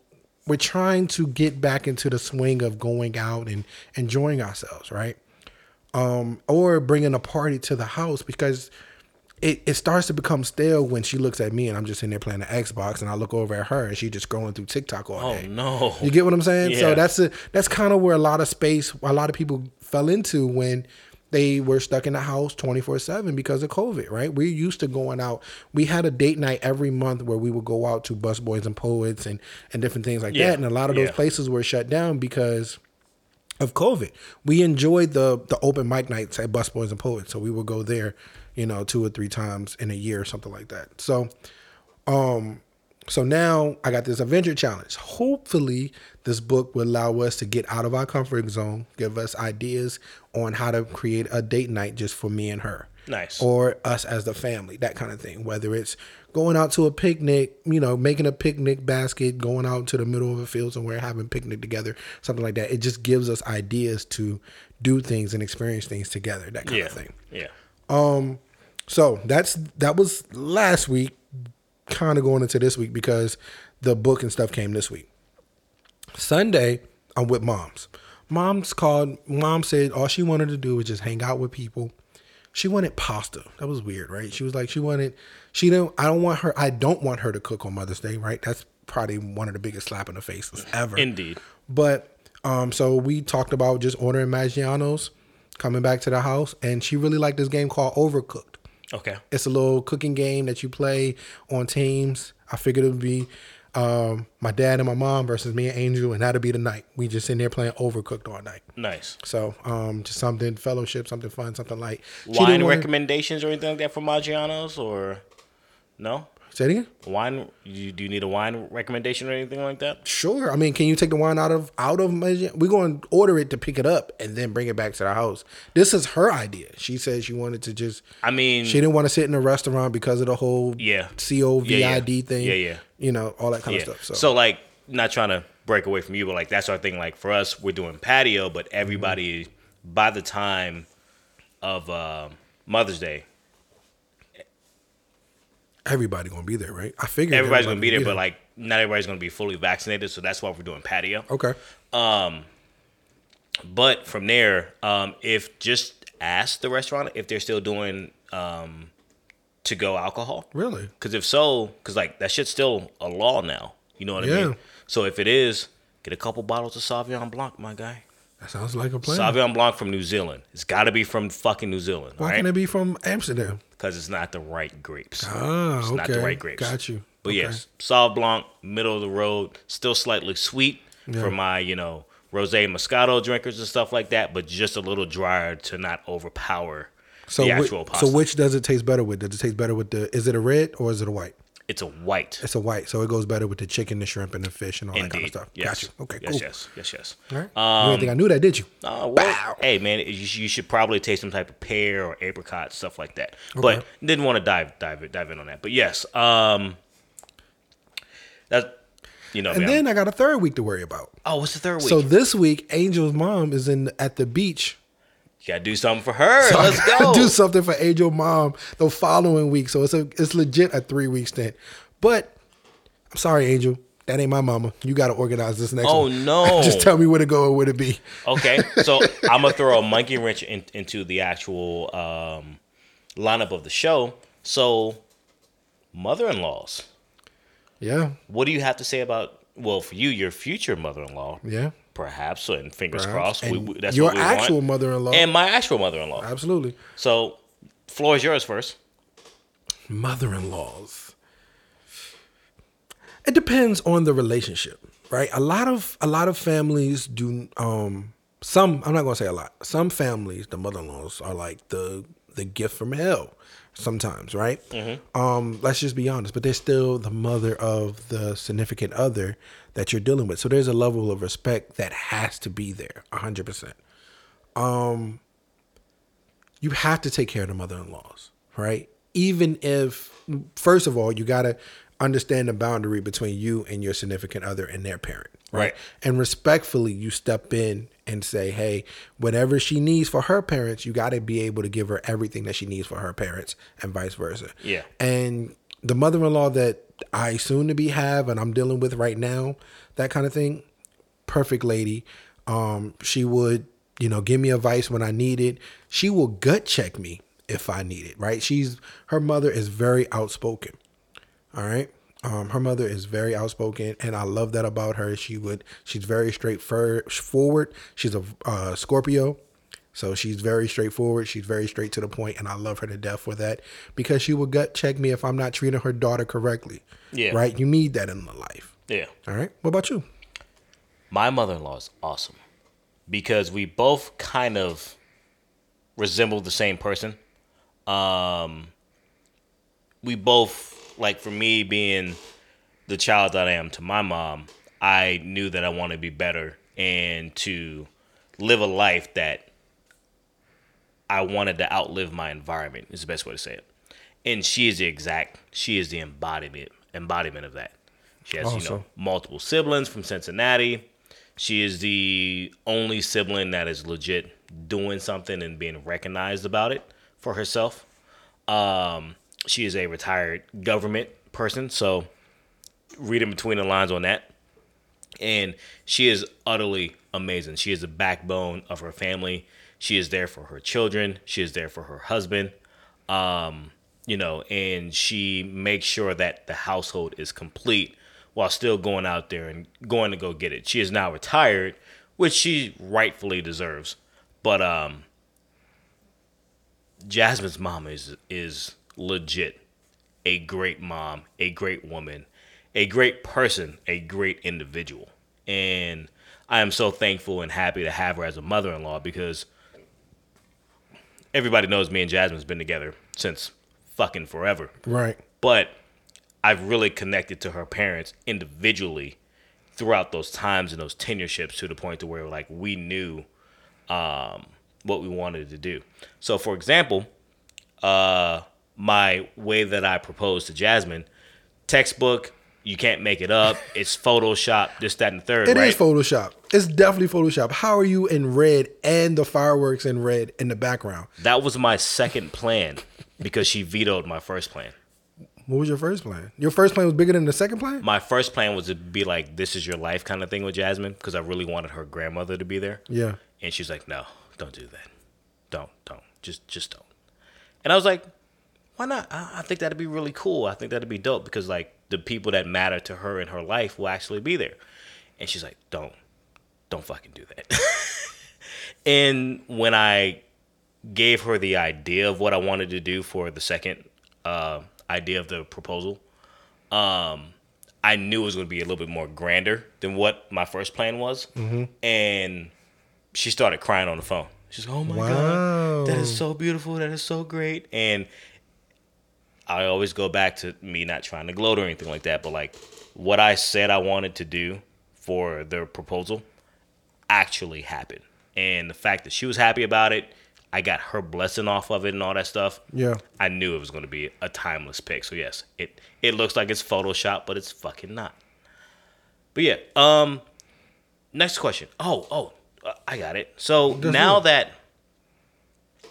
we're trying to get back into the swing of going out and enjoying ourselves, right? Um, or bringing a party to the house because it, it starts to become stale when she looks at me and I'm just sitting there playing the Xbox and I look over at her and she just scrolling through TikTok all oh day. Oh no. You get what I'm saying? Yeah. So that's a, that's kind of where a lot of space, a lot of people fell into when they were stuck in the house 24 7 because of COVID, right? We're used to going out. We had a date night every month where we would go out to Busboys and Poets and, and different things like Yeah. that. And a lot of those Yeah. places were shut down because of COVID. We enjoyed the the open mic nights at Busboys and Poets. So we would go there, you know, two or three times in a year or something like that. So um so now I got this adventure challenge. Hopefully, this book will allow us to get out of our comfort zone, give us ideas on how to create a date night just for me and her. Nice. Or us as the family, that kind of thing. Whether it's going out to a picnic, you know, making a picnic basket, going out to the middle of a field somewhere, having picnic together, something like that. It just gives us ideas to do things and experience things together, that kind yeah. of thing. Yeah. So that's that was last week, kind of going into this week because the book and stuff came this week. Sunday, I'm with moms. Mom's called. Mom said all she wanted to do was just hang out with people. She wanted pasta. That was weird, right? She was like, she wanted. She don't. I don't want her. I don't want her to cook on Mother's Day, right? That's probably one of the biggest slap in the faces ever. Indeed. But um, so we talked about just ordering Maggiano's, coming back to the house, and she really liked this game called Overcooked. Okay. It's a little cooking game that you play on teams. I figured it would be um, my dad and my mom versus me and Angel, and that'd be the night. We just sitting there playing Overcooked all night. Nice. So um, just something fellowship, something fun, something light. Wine recommendations or anything like that for Maggiano's or no? Say it again. Wine? You, do you need a wine recommendation or anything like that? Sure. I mean, can you take the wine out of out of my? We're going to order it to pick it up and then bring it back to the house. This is her idea. She said she wanted to just. I mean, She didn't want to sit in a restaurant because of the whole Yeah. COVID Yeah, yeah. thing. Yeah, yeah. You know all that kind yeah. of stuff. So, So like, not trying to break away from you, but like that's our thing. Like for us, we're doing patio, but everybody by the time of uh, Mother's Day, everybody gonna be there, right? I figured everybody's gonna everybody be there, but like not everybody's gonna be fully vaccinated, so that's why we're doing patio. okay. Um, but from there, um, if just ask the restaurant if they're still doing um, to go alcohol. Really? Because if so, because like that shit's still a law now. You know what I Yeah. mean? So if it is, get a couple bottles of Sauvignon Blanc, my guy. That sounds like a plan. Sauvignon Blanc from New Zealand. It's got to be from fucking New Zealand, Why right? can't it be from Amsterdam? Because it's not the right grapes. Ah, it's okay. not the right grapes. Got you. But Okay. yes, Sauv Blanc, middle of the road, still slightly sweet Yeah. for my, you know, rosé Moscato drinkers and stuff like that, but just a little drier to not overpower So, the actual pasta. so which does it taste better with? Does it taste better with the? Is it a red or is it a white? It's a white. It's a white, so it goes better with the chicken, the shrimp, and the fish, and all that kind of stuff. Yes. Got you. Okay, yes, cool. yes, yes, yes. All right. you didn't think I knew that, did you? Uh, well, hey man, you, you should probably taste some type of pear or apricot stuff like that. But didn't want to dive dive dive in on that. But yes, um, that you know. And man, then I got a third week to worry about. oh, what's the third week? So this week, Angel's mom is in at the beach. You gotta do something for her. So Let's gotta go. do something for Angel mom the following week. So it's a it's legit a three week stint. But I'm sorry, Angel. That ain't my mama. You got to organize this next Oh, one. no. Just tell me where to go and where to be. Okay, so I'm gonna throw a monkey wrench in, into the actual um, lineup of the show. So, mother-in-laws. Yeah. What do you have to say about? Well, for you, your future mother-in-law, Yeah. Perhaps, and fingers Perhaps. crossed. We, And we- that's your we actual want. mother-in-law. and my actual mother-in-law. Absolutely. So, floor is yours first. mother-in-laws it depends on the relationship right a lot of a lot of families do um some i'm not gonna say a lot some families the mother-in-laws are like the the gift from hell sometimes right um let's just be honest but they're still the mother of the significant other that you're dealing with so there's a level of respect that has to be there 100% Um, you have to take care of the mother-in-laws, right? Even if, first of all, you gotta understand the boundary between you and your significant other and their parent, right? Right. And respectfully, you step in and say, "Hey, whatever she needs for her parents, you gotta be able to give her everything that she needs for her parents, and vice versa." Yeah. And the mother-in-law that I soon to be have and I'm dealing with right now, that kind of thing, perfect lady. Um, she would, you know, give me advice when I need it. She will gut check me if I need it, right? She's her mother is very outspoken. All right. Um, her mother is very outspoken, and I love that about her. She would, she's very straightforward. She's a uh, Scorpio, so she's very straightforward. She's very straight to the point, and I love her to death for that because she will gut check me if I'm not treating her daughter correctly. Yeah. Right. You need that in the life. Yeah. All right. What about you? My mother-in-law is awesome because we both kind of resemble the same person. Um, we both like for me being the child that I am to my mom, I knew that I wanted to be better and to live a life that I wanted to outlive my environment is the best way to say it. And she is the exact she is the embodiment embodiment of that. She has, you know, multiple siblings from Cincinnati. She is the only sibling that is legit doing something and being recognized about it for herself. Um, she is a retired government person, so reading between the lines on that. And she is utterly amazing. She is the backbone of her family. She is there for her children. She is there for her husband. Um, you know, and she makes sure that the household is complete while still going out there and going to go get it. She is now retired, which she rightfully deserves. But um Jasmine's mom is is legit a great mom, a great woman, a great person, a great individual. And I am so thankful and happy to have her as a mother in law because everybody knows me and Jasmine's been together since fucking forever. Right. But I've really connected to her parents individually throughout those times and those tenureships to the point to where like we knew um, what we wanted to do. So for example, uh, my way that I proposed to Jasmine, textbook, you can't make it up. It's Photoshop, this, that, and the third. It is right? Photoshop. It's definitely Photoshop. How are you in red and the fireworks in red in the background? That was my second plan because she vetoed my first plan. What was your first plan? Your first plan was bigger than the second plan? My first plan was to be like, this is your life kind of thing with Jasmine because I really wanted her grandmother to be there. Yeah. And she's like, no, don't do that. Don't, don't. Just, just don't. And I was like, why not? I, I think that'd be really cool. I think that'd be dope because like the people that matter to her in her life will actually be there. And she's like, don't, don't fucking do that. and when I gave her the idea of what I wanted to do for the second uh, idea of the proposal, um, I knew it was going to be a little bit more grander than what my first plan was. And she started crying on the phone. She's like, "Oh my god, that is so beautiful. That is so great." And I always go back to me not trying to gloat or anything like that, but like what I said I wanted to do for their proposal actually happened. And the fact that she was happy about it, I got her blessing off of it and all that stuff. Yeah. I knew it was going to be a timeless pick. So yes, it it looks like it's Photoshop, but it's fucking not. But yeah, um, next question. Oh, oh, I got it. So now it. that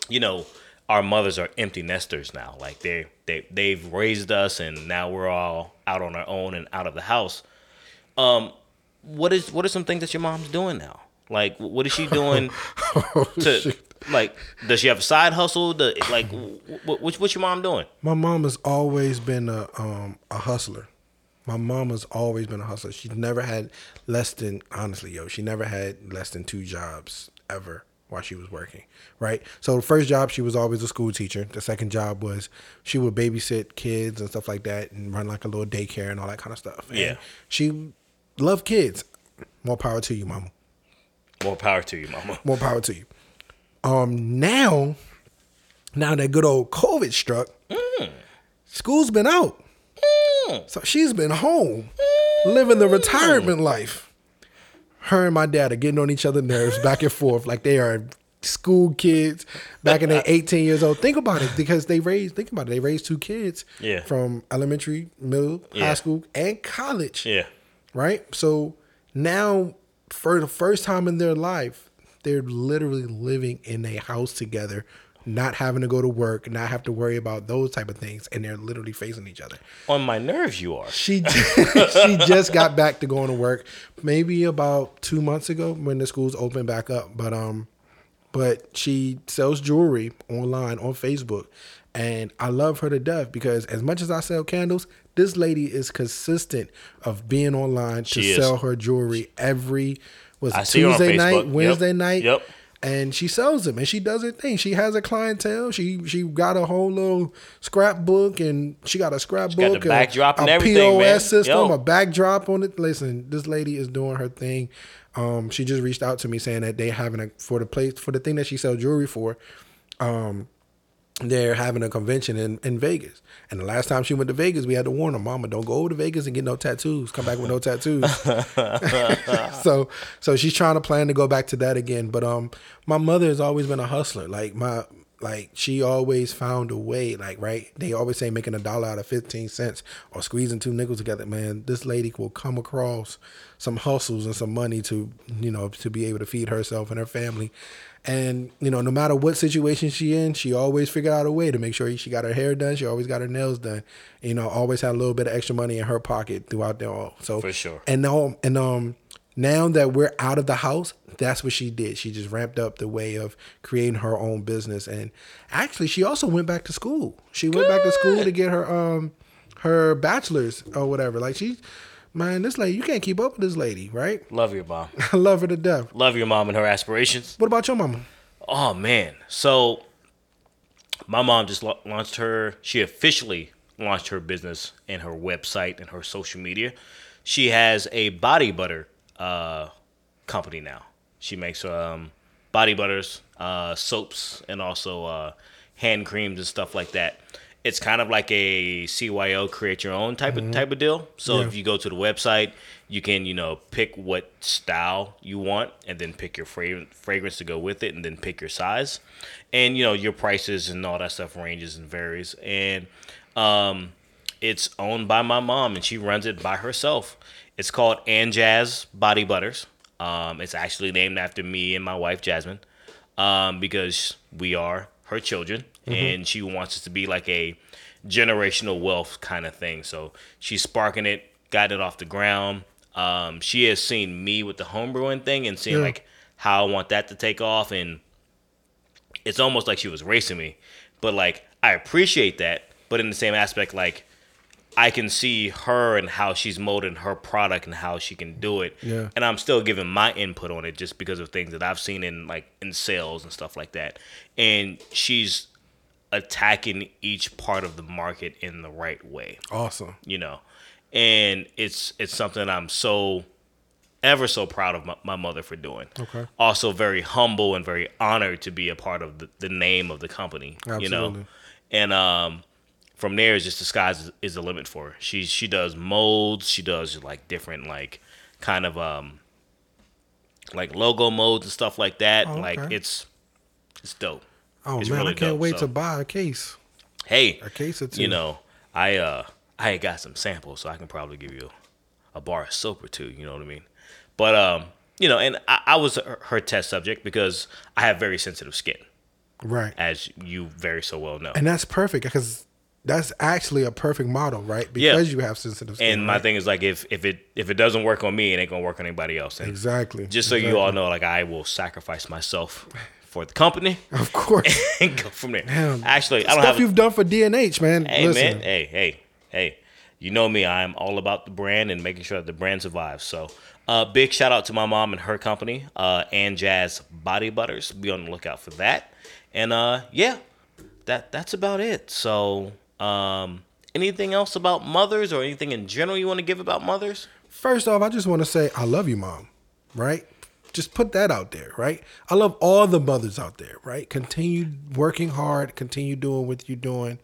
you know our mothers are empty nesters now, like they they they've raised us, and now we're all out on our own and out of the house. Um, what is what are some things that your mom's doing now? Like, what is she doing to like? Does she have a side hustle? The, like, what, what's what's your mom doing? My mom has always been a um a hustler. My mom has always been a hustler. She's never had less than honestly, yo, she never had less than two jobs ever while she was working. Right? So the first job she was always a school teacher. The second job was she would babysit kids and stuff like that and run like a little daycare and all that kind of stuff. And Yeah. She loved kids. More power to you, mama. More power to you, mama. More power to you. Um, now, now that good old COVID struck, mm. school's been out. Mm. So she's been home, mm. living the retirement life. Her and my dad are getting on each other's nerves back and forth like they are school kids back in their 18 years old. Think about it because they raised, think about it, they raised two kids Yeah. from elementary, middle, Yeah. high school, and college Yeah. right? So now, for the first time in their life, they're literally living in a house together, not having to go to work, not have to worry about those type of things, and they're literally facing each other. On my nerves, you are. She she just got back to going to work, maybe about two months ago when the schools opened back up. But um, but she sells jewelry online on Facebook, and I love her to death because as much as I sell candles, this lady is consistent of being online to She is. sell her jewelry every was I it see her on Tuesday night, Facebook. Yep. Wednesday night. Yep. And she sells them, and she does her thing. She has a clientele. She she got a whole little scrapbook, and she got a scrapbook, the backdrop a, and a everything, man. POS system, Yo. a backdrop on it. Listen, this lady is doing her thing. Um, she just reached out to me saying that they having a for the place for the thing that she sells jewelry for. Um, they're having a convention in, in Vegas. And the last time she went to Vegas, we had to warn her, Mama, don't go over to Vegas and get no tattoos. Come back with no tattoos. so so she's trying to plan to go back to that again. But um my mother has always been a hustler. Like my like she always found a way, like right? They always say making a dollar out of fifteen cents or squeezing two nickels together. Man, this lady will come across some hustles and some money to, you know, to be able to feed herself and her family. And you know, no matter what situation she in, she always figured out a way to make sure she got her hair done. She always got her nails done. You know, always had a little bit of extra money in her pocket throughout there all. So For sure. And now, and um, now that we're out of the house, that's what she did. She just ramped up the way of creating her own business. And actually, she also went back to school. She went back to school to get her um her bachelor's or whatever. Like she, man, this lady, you can't keep up with this lady, right? Love your mom. I love her to death. Love your mom and her aspirations. What about your mama? Oh man. So my mom just launched her. She officially launched her business and her website and her social media. She has a body butter uh, company now. She makes um, body butters, uh, soaps, and also uh, hand creams and stuff like that. It's kind of like a CYO create your own type of type of deal. So Yeah. if you go to the website, you can you know pick what style you want, and then pick your fra- fragrance to go with it, and then pick your size, and you know your prices and all that stuff ranges and varies. And um, it's owned by my mom, and she runs it by herself. It's called Anjaz Body Butters. Um, it's actually named after me and my wife Jasmine, um, because we are her children, and she wants it to be like a generational wealth kind of thing. So she's sparking it, got it off the ground. Um, she has seen me with the homebrewing thing and seen Yeah. like how I want that to take off, and it's almost like she was racing me. But like I appreciate that, but in the same aspect, like I can see her and how she's molding her product and how she can do it. Yeah. And I'm still giving my input on it just because of things that I've seen in like in sales and stuff like that. And she's attacking each part of the market in the right way Awesome. you know and it's it's something i'm so ever so proud of my, my mother for doing Okay. also very humble and very honored to be a part of the, the name of the company you know Absolutely. and um from there is just the sky's is, the limit for her she she does molds she does like different like kind of um like logo modes and stuff like that Oh, like it's it's dope Oh It's man, really I can't dope, wait so- to buy a case. hey A case or two. you know, I uh I got some samples, so I can probably give you a bar of soap or two. You know what I mean? But um, you know, and I, I was her, her test subject because I have very sensitive skin, Right. as you very so well know. And that's perfect because that's actually a perfect model, right? Yeah. Because you have sensitive skin. And my right? thing is like, if if it if it doesn't work on me, it ain't gonna work on anybody else. And Exactly. just so you all know, like I will sacrifice myself for the company Of course. and go from there. Damn. Actually, I don't Stuff have. you've done for DNH, man. Hey Listen. man, hey, hey, hey. You know me, I'm all about the brand and making sure that the brand survives. So uh big shout out to my mom and her company, uh and Jazz Body Butters. Be on the lookout for that. And uh yeah, that that's about it. So um anything else about mothers or anything in general you want to give about mothers? First off, I just want to say I love you, mom. Right? Just put that out there, right? I love all the mothers out there, right? Continue working hard, continue doing what you're doing,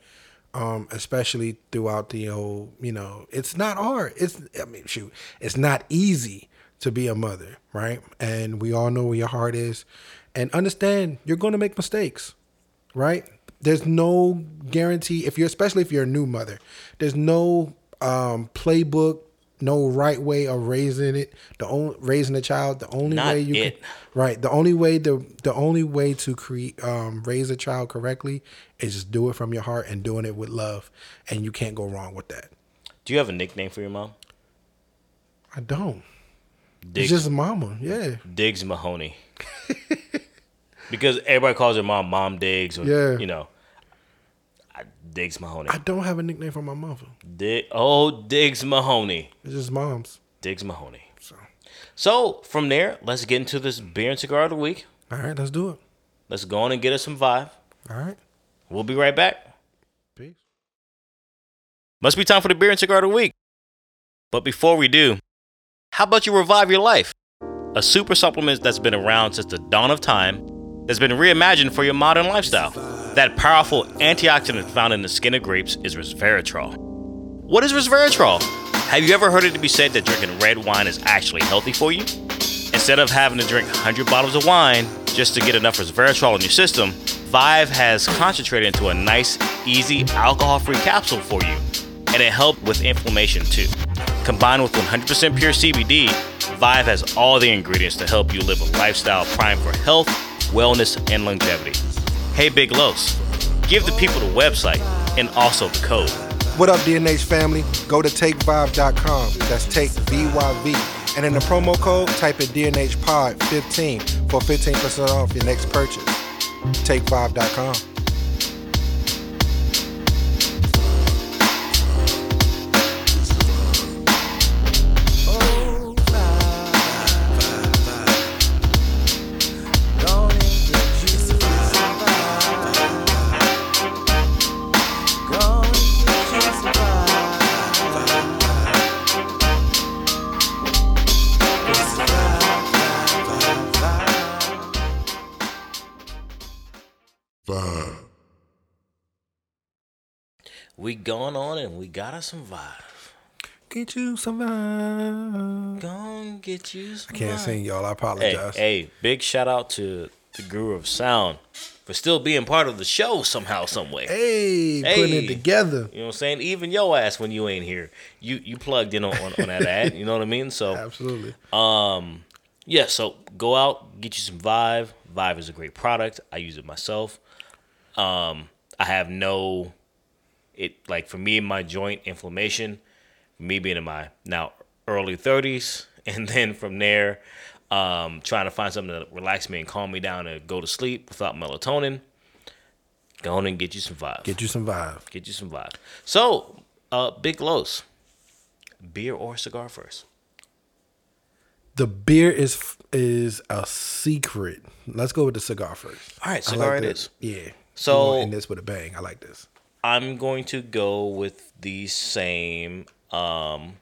um, especially throughout the whole, you know, it's not hard. It's I mean, shoot, it's not easy to be a mother, right? And we all know where your heart is. And understand you're gonna make mistakes right? There's no guarantee if you're especially if you're a new mother. There's no um, playbook, no right way of raising it. The only raising a child, the only Not way you it. can right. The only way the the only way to create um, raise a child correctly is just do it from your heart and doing it with love, and you can't go wrong with that. Do you have a nickname for your mom? I don't. Diggs, It's just mama, yeah. Diggs Mahoney. because everybody calls her mom Mom Diggs or Yeah. you know. I, Diggs Mahoney. I don't have a nickname for my mother. Dig, oh, Diggs Mahoney. It's just mom's. Diggs Mahoney. So, So from there, let's get into this beer and cigar of the week. all right, let's do it. Let's go on and get us some vibe. All right, We'll be right back. peace. Must be time for the beer and cigar of the week. But before we do, how about you revive your life? A super supplement that's been around since the dawn of time that's been reimagined for your modern lifestyle. That powerful antioxidant found in the skin of grapes is resveratrol. What is resveratrol? Have you ever heard it to be said that drinking red wine is actually healthy for you? Instead of having to drink 100 bottles of wine just to get enough resveratrol in your system, Vyv has concentrated into a nice, easy, alcohol free capsule for you. And it helped with inflammation too. Combined with 100% pure CBD, Vyv has all the ingredients to help you live a lifestyle primed for health, wellness, and longevity. Hey, Big Los, give the people the website and also the code. What up, DNH family? Go to takevyv.com. That's take V-Y-V. And in the promo code, type in DNH Pod 15 for 15% off your next purchase. Takevyv.com. We gone on and we gotta survive. Get you some vibe. Gonna get you some I Can't vibe. sing, y'all. I apologize. hey, big shout out to the Guru of Sound for still being part of the show somehow, some way. Hey, putting it together. You know what I'm saying? Even your ass when you ain't here, you you plugged in on, on, on that ad. You know what I mean? So Absolutely. um, yeah. So go out, get you some Vyv. Vyv is a great product. I use it myself. Um, I have no, it like for me my joint inflammation, me being in my now early 30s, and then from there, um, trying to find something to relax me and calm me down and go to sleep without melatonin. Go on and get you some Vyv. Get you some vibe. Get you some vibe. So, uh, Big Los, beer or cigar first? The beer is is a secret. Let's go with the cigar first. All right, cigar like it is. Yeah. So- end this with a bang. I like this. I'm going to go with the same um,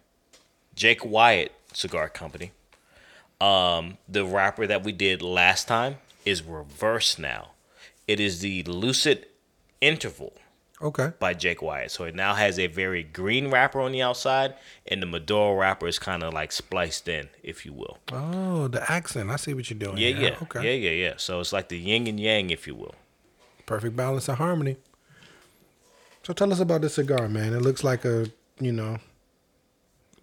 Jake Wyatt Cigar Company. Um, the wrapper that we did last time is reversed now. It is the Lucid Interval Okay. by Jake Wyatt. So it now has a very green wrapper on the outside, and the Maduro wrapper is kind of like spliced in, if you will. Oh, the accent. I see what you're doing. Yeah, here. yeah, Okay. yeah, yeah, yeah. So it's like the yin and yang, if you will. Perfect balance and harmony. So tell us about this cigar, man. It looks like a, you know,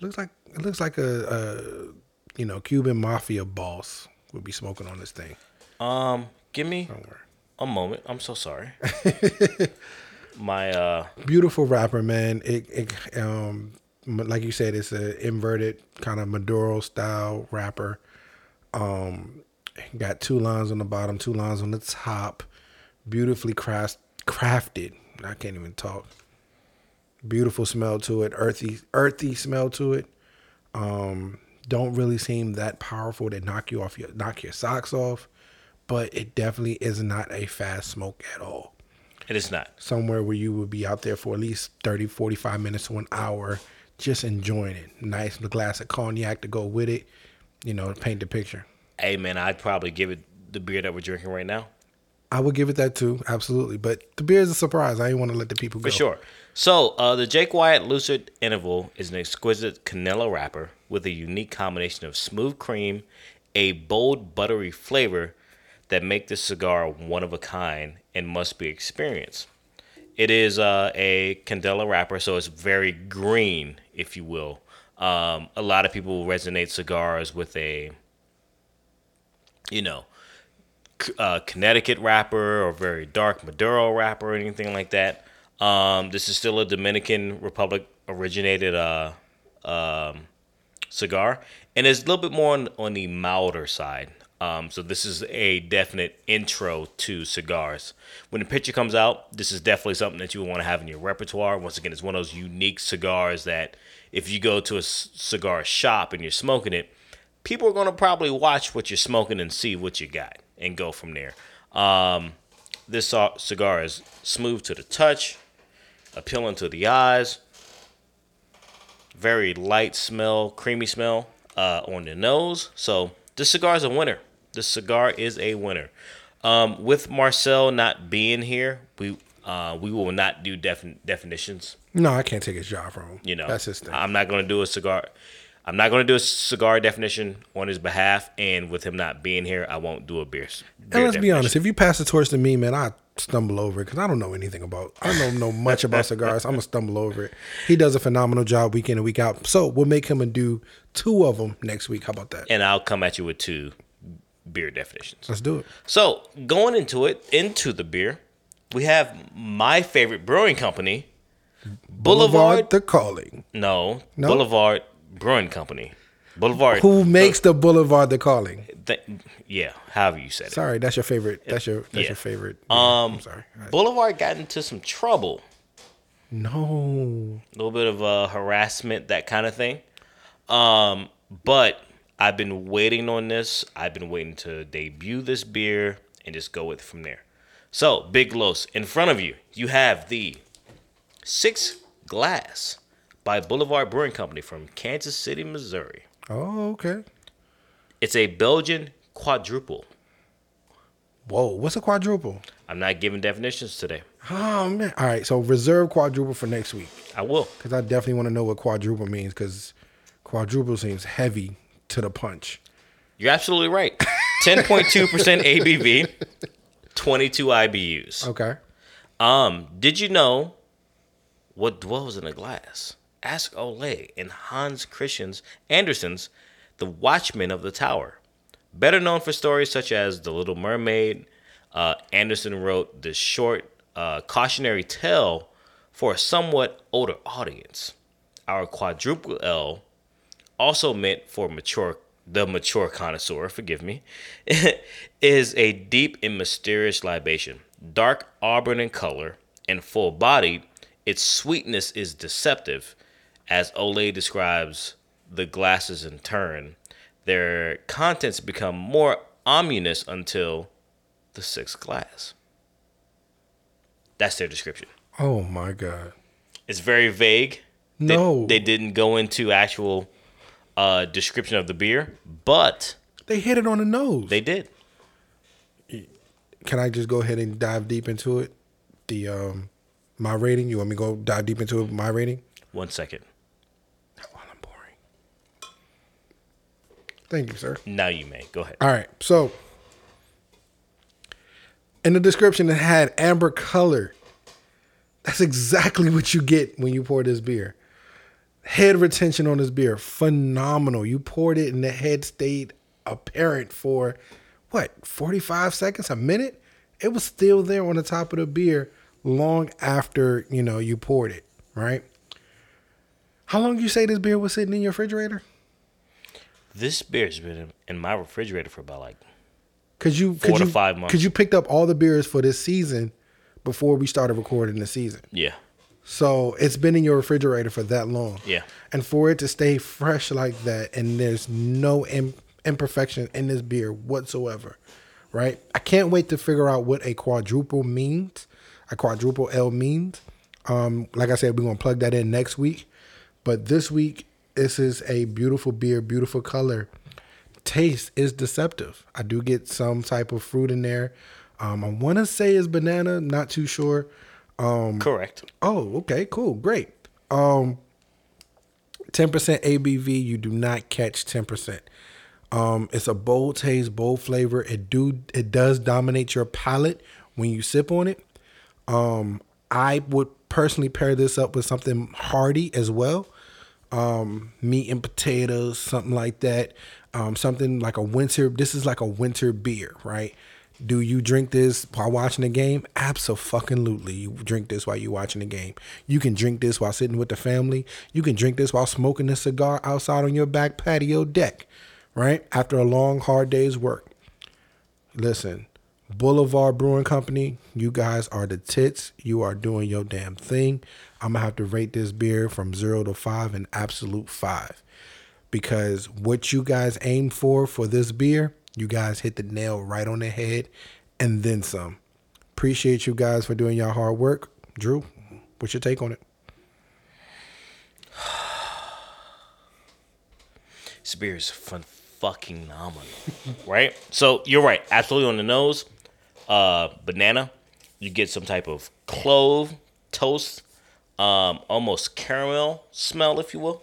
looks like it looks like a, a you know, Cuban mafia boss would be smoking on this thing. Um, give me Don't a moment. I'm so sorry. My uh, Beautiful wrapper, man. It, it um like you said, it's an inverted kind of Maduro style wrapper. Um, got two lines on the bottom, two lines on the top. Beautifully craft crafted. I can't even talk. Beautiful smell to it, earthy, earthy smell to it. Um, don't really seem that powerful to knock you off your knock your socks off, but it definitely is not a fast smoke at all it is not. somewhere where you would be out there for at least 30, 45 minutes to an hour, just enjoying it. Nice glass of cognac to go with it, you know, to paint the picture. Hey man, I'd probably give it the beer that we're drinking right now I would give it that too, absolutely. But the beer is a surprise. I didn't want to let the people go. for sure. So uh, the Jake Wyatt Lucid Interval is an exquisite Candela wrapper with a unique combination of smooth cream, a bold buttery flavor that make this cigar one of a kind and must be experienced. It is uh, a Candela wrapper, so it's very green, if you will. Um, a lot of people resonate cigars with a, you know, uh, Connecticut wrapper or very dark Maduro wrapper or anything like that. Um, this is still a Dominican Republic originated uh, um, cigar, and it's a little bit more on, on the milder side. Um, so this is a definite intro to cigars. When the picture comes out, this is definitely something that you want to have in your repertoire. Once again, it's one of those unique cigars that if you go to a c- cigar shop and you're smoking it, people are going to probably watch what you're smoking and see what you got and go from there. Um, this cigar is smooth to the touch, appealing to the eyes, very light smell, creamy smell uh, on the nose. So this cigar is a winner. This cigar is a winner. Um, with Marcel not being here, we uh, we will not do defin- definitions. No, I can't take his job from him. You know, that's his thing. I'm not going to do a cigar. I'm not going to do a cigar definition on his behalf, and with him not being here, I won't do a beer. and let's be honest, if you pass the torch to me, man, I stumble over it because I don't know anything about. I don't know much about cigars. I'm gonna stumble over it. He does a phenomenal job week in and week out. So we'll make him and do two of them next week. How about that? and I'll come at you with two beer definitions. Let's do it. So going into it, into the beer, we have my favorite brewing company, Boulevard. the calling. no, No? Boulevard Brewing Company. Boulevard. Who makes the Boulevard the calling? th- yeah, however you said it. Sorry, that's your favorite. That's your that's Yeah. your favorite. Um, I'm sorry. Right. Boulevard got into some trouble. No. a little bit of uh, harassment, that kind of thing. Um, but I've been waiting on this. I've been waiting to debut this beer and just go with it from there. So, Big Los, in front of you, you have the Sixth Glass by Boulevard Brewing Company from Kansas City, Missouri. Oh, okay. It's a Belgian quadruple. Whoa, what's a quadruple? I'm not giving definitions today. Oh man! All right, so reserve quadruple for next week I will. because I definitely want to know what quadruple means because quadruple seems heavy to the punch. You're absolutely right. 10.2% ABV, 22 IBUs. Okay. Um, did you know what dwells in a glass? Ask Ole and Hans Christian Andersen's The Watchman of the Tower. Better known for stories such as The Little Mermaid, uh, Andersen wrote this short uh, cautionary tale for a somewhat older audience. Our Quadrupel Ale, also meant for mature the mature connoisseur, forgive me, is a deep and mysterious libation. Dark auburn in color and full bodied, its sweetness is deceptive. As Ole describes the glasses in turn, their contents become more ominous until the sixth glass. That's their description. Oh my god. It's very vague. They- No. they, didn't go into actual uh, description of the beer, but They hit it on the nose. they did. Can I just go ahead and dive deep into it? The um my rating. You want me to go dive deep into it? My rating. One second. While I'm pouring. Thank you, sir. Now you may go ahead. All right. So in the description it had amber color. That's exactly what you get when you pour this beer. Head retention on this beer, phenomenal. You poured it and the head stayed apparent for what, 45 seconds, a minute? It was still there on the top of the beer long after, you know, you poured it, right? How long you say this beer was sitting in your refrigerator? This beer's been in- my refrigerator for about like Cause you Four cause to you, five months. Cause you picked up all the beers for this season before we started recording the season. yeah, So it's been in your refrigerator for that long. Yeah. And for it to stay fresh like that, and there's no Im- imperfection in this beer whatsoever, right? I can't wait to figure out what a quadruple means. A quadruple L means. Um, like I said, we're gonna plug that in next week. But this week, this is a beautiful beer, beautiful color. Taste is deceptive. I do get some type of fruit in there. Um, I want to say is banana, not too sure. correct. Oh, okay, cool, great. Um, ten percent ABV. You do not catch ten percent. Um, it's a bold taste, bold flavor. It do it does dominate your palate when you sip on it. Um, I would personally pair this up with something hearty as well. Um, meat and potatoes, something like that. Um, something like a winter. This is like a winter beer, right? Do you drink this while watching the game? Absolutely. You drink this while you're watching the game. You can drink this while sitting with the family. You can drink this while smoking a cigar outside on your back patio deck, right? After a long, hard day's work. Listen, Boulevard Brewing Company, you guys are the tits. You are doing your damn thing. I'm gonna have to rate this beer from zero to five, an absolute five, because what you guys aim for for this beer, you guys hit the nail right on the head, and then some. Appreciate you guys for doing your hard work. Drew, what's your take on it? This beer is fun, fucking phenomenal, right? So you're right, absolutely on the nose. Uh, banana, you get some type of clove, toast, um, almost caramel smell, if you will.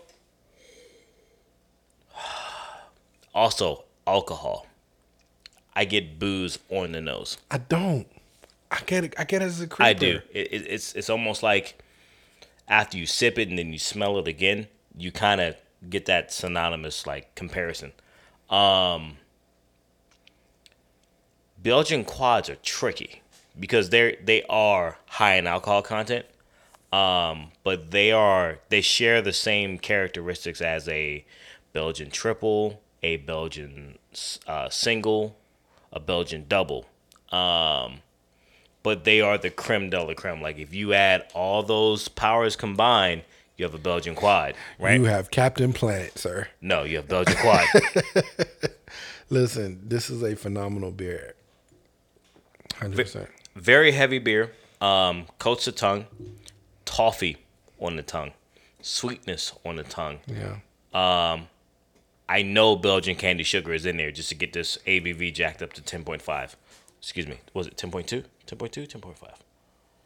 Also, alcohol. I get booze on the nose. I don't. I get it. I get it as a creeper. I do. It, it, it's it's almost like after you sip it and then you smell it again, you kind of get that synonymous like comparison. Um, Belgian quads are tricky because they're they are high in alcohol content, um, but they are they share the same characteristics as a Belgian triple, a Belgian uh, single, a Belgian double. Um, but they are the creme de la creme. Like if you add all those powers combined, you have a Belgian quad, right? You have Captain Planet, sir. no, you have Belgian quad. Listen, this is a phenomenal beer. Hundred percent. Very heavy beer. Um, coats the tongue, toffee on the tongue, sweetness on the tongue. Yeah. Um, I know Belgian candi sugar is in there just to get this ABV jacked up to ten point five. excuse me, was it 10.2? 10.2, 10.5?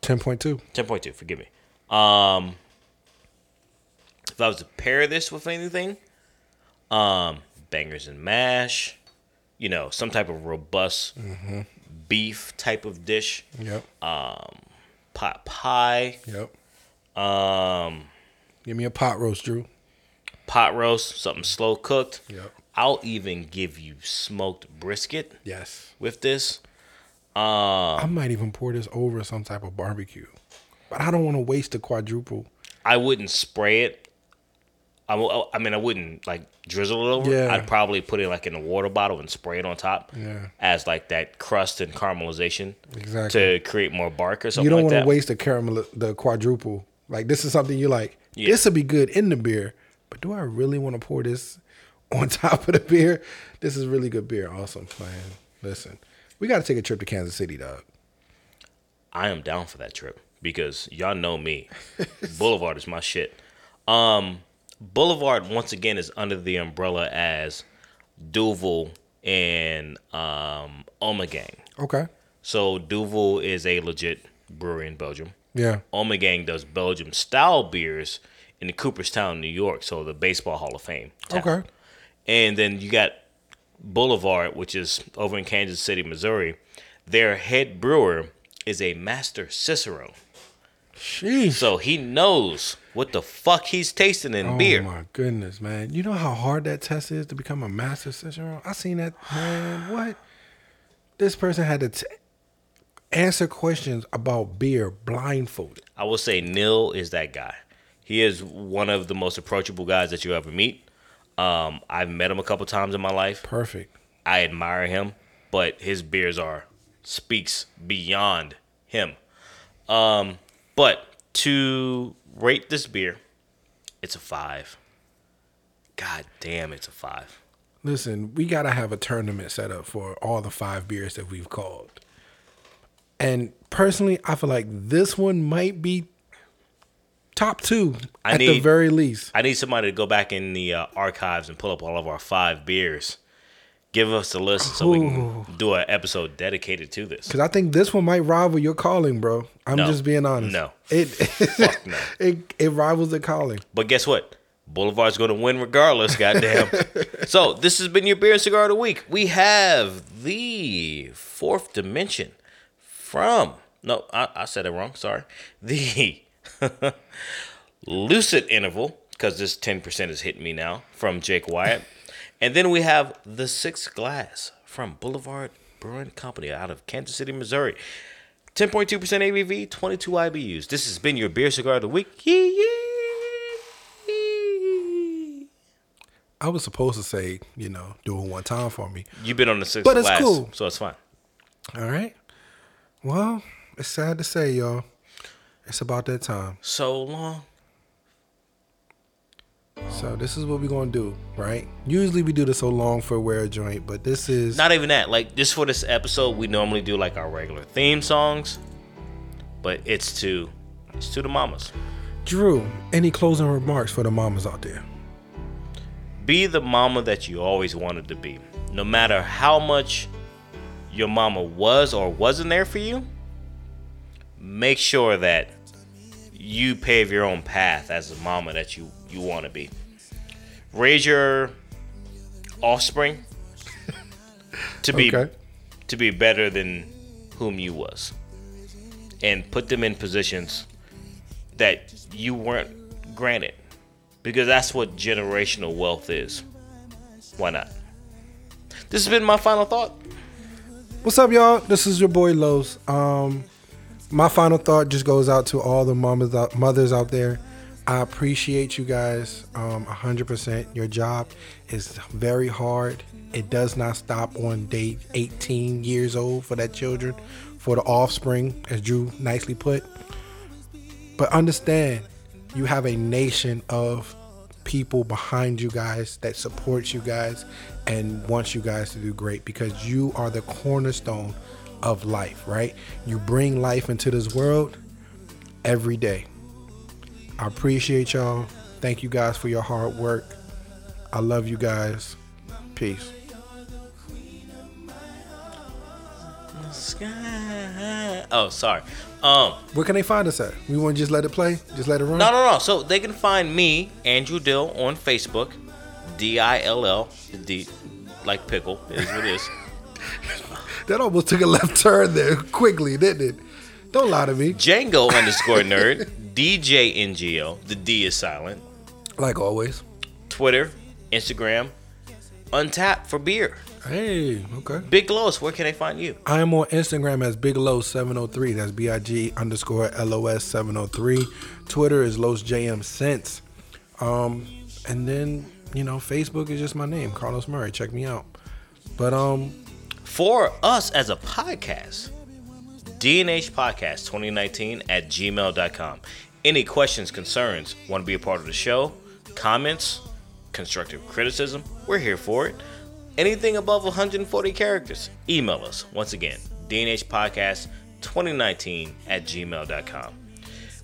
Ten point two. 10.2, forgive me. Um, if I was to pair this with anything, um, bangers and mash, you know, some type of robust beef type of dish, Yep. Um, pot pie, Yep. Um, Give me a pot roast, Drew. pot roast, something slow cooked. Yep. I'll even give you smoked brisket Yes. with this. I might even pour this over some type of barbecue, but I don't want to waste the quadruple. I wouldn't spray it. I, I mean, I wouldn't like drizzle it over. Yeah. I'd probably put it like in a water bottle and spray it on top. Yeah. As like that crust and caramelization. Exactly. To create more bark or something You don't like want to waste the caramel, the quadruple. Like this is something you like. Yeah. This would be good in the beer, but do I really want to pour this on top of the beer? This is really good beer. Awesome, man. Listen, we got to take a trip to Kansas City, dog. I am down for that trip because y'all know me. Boulevard is my shit. Um, Boulevard once again is under the umbrella as Duvel and um, Omegang. Okay. So Duvel is a legit brewery in Belgium. Yeah. Omegang does Belgium style beers in the Cooperstown, New York, so the Baseball Hall of Fame. town. Okay. And then you got Boulevard, which is over in Kansas City, Missouri. Their head brewer is a master Cicerone. Sheesh. So he knows what the fuck he's tasting in Oh beer. my goodness, man! You know how hard that test is to become a master Cicerone. I seen that man. What? This person had to t- answer questions about beer blindfolded. I will say Neil is that guy. He is one of the most approachable guys that you ever meet. Um, I've met him a couple times in my life. Perfect. I admire him, but his beers are speaks beyond him. Um, but to rate this beer, it's a five. God damn, it's a five. Listen, we gotta have a tournament set up for all the five beers that we've called. And personally, I feel like this one might be top two I at the need- very least. I need somebody to go back in the uh, archives and pull up all of our five beers. Give us a list so we can do an episode dedicated to this. Because I think this one might rival your calling, bro. I'm No. just being honest. No. It Fuck no. it it rivals the calling. But guess what? Boulevard's going to win regardless, goddamn. so, this has been your beer and cigar of the week. We have the fourth dimension from, no, I, I said it wrong, sorry. The lucid interval, because this 10% is hitting me now, from Jake Wyatt. And then we have the sixth glass from Boulevard Brewing Company out of Kansas City, Missouri. 10.2% ABV, 22 IBUs. This has been your beer cigar of the week. I was supposed to say, you know, do it one time for me. You've been on the sixth But it's glass, cool. so it's fine. All right. Well, it's sad to say, y'all. It's about that time. So long. So this is what we're gonna do, right? Usually we do the so long for wear a joint, but this is Not even that. Like just for this episode, we normally do like our regular theme songs, but it's to it's to the mamas. Drew. Any closing remarks for the mamas out there? Be the mama that you always wanted to be. No matter how much your mama was or wasn't there for you, make sure that you pave your own path as a mama that you you want to be. Raise your offspring to be Okay. to be better than whom you was and put them in positions that you weren't granted because that's what generational wealth is why not this has been my final thought What's up, y'all? This is your boy Los. Um, my final thought just goes out to all the mamas, out, mothers out there. I appreciate you guys, um, 100%. Your job is very hard. It does not stop on day 18 years old for that children, for the offspring, as Drew nicely put. But understand, you have a nation of people behind you guys that supports you guys and wants you guys to do great because you are the cornerstone of life, right? You bring life into this world every day. I appreciate y'all. Thank you guys for your hard work. I love you guys. Peace. Oh, sorry. Um, Where can they find us at? We want to just let it play? Just let it run? no, no, no. So they can find me, Andrew Dill, on Facebook. D I L L. D like pickle is what it is. That almost took a left turn there quickly, didn't it? Don't lie to me. Django underscore nerd. DJ NGO. The D is silent. Like always. Twitter, Instagram, Untappd for beer. Hey, okay. Big Los, where can they find you? I am on Instagram as Big Los 703. That's B I G underscore L O S 703. Twitter is Los JM Sense. Um, and then, you know, Facebook is just my name, Carlos Murray. Check me out. But um, For us as a podcast, DNH Podcast 2019 at gmail.com. Any questions, concerns, want to be a part of the show, comments, constructive criticism, we're here for it. Anything above 140 characters, email us. Once again, DNH Podcast 2019 at gmail.com.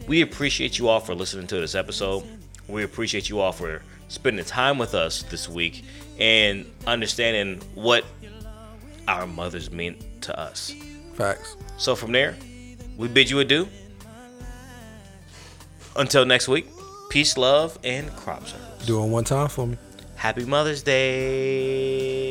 We appreciate you all for listening to this episode. We appreciate you all for spending time with us this week and understanding what our mothers mean to us. facts. So from there, we bid you adieu. Until next week, peace, love, and crop circles. Do it one time for me. Happy Mother's Day.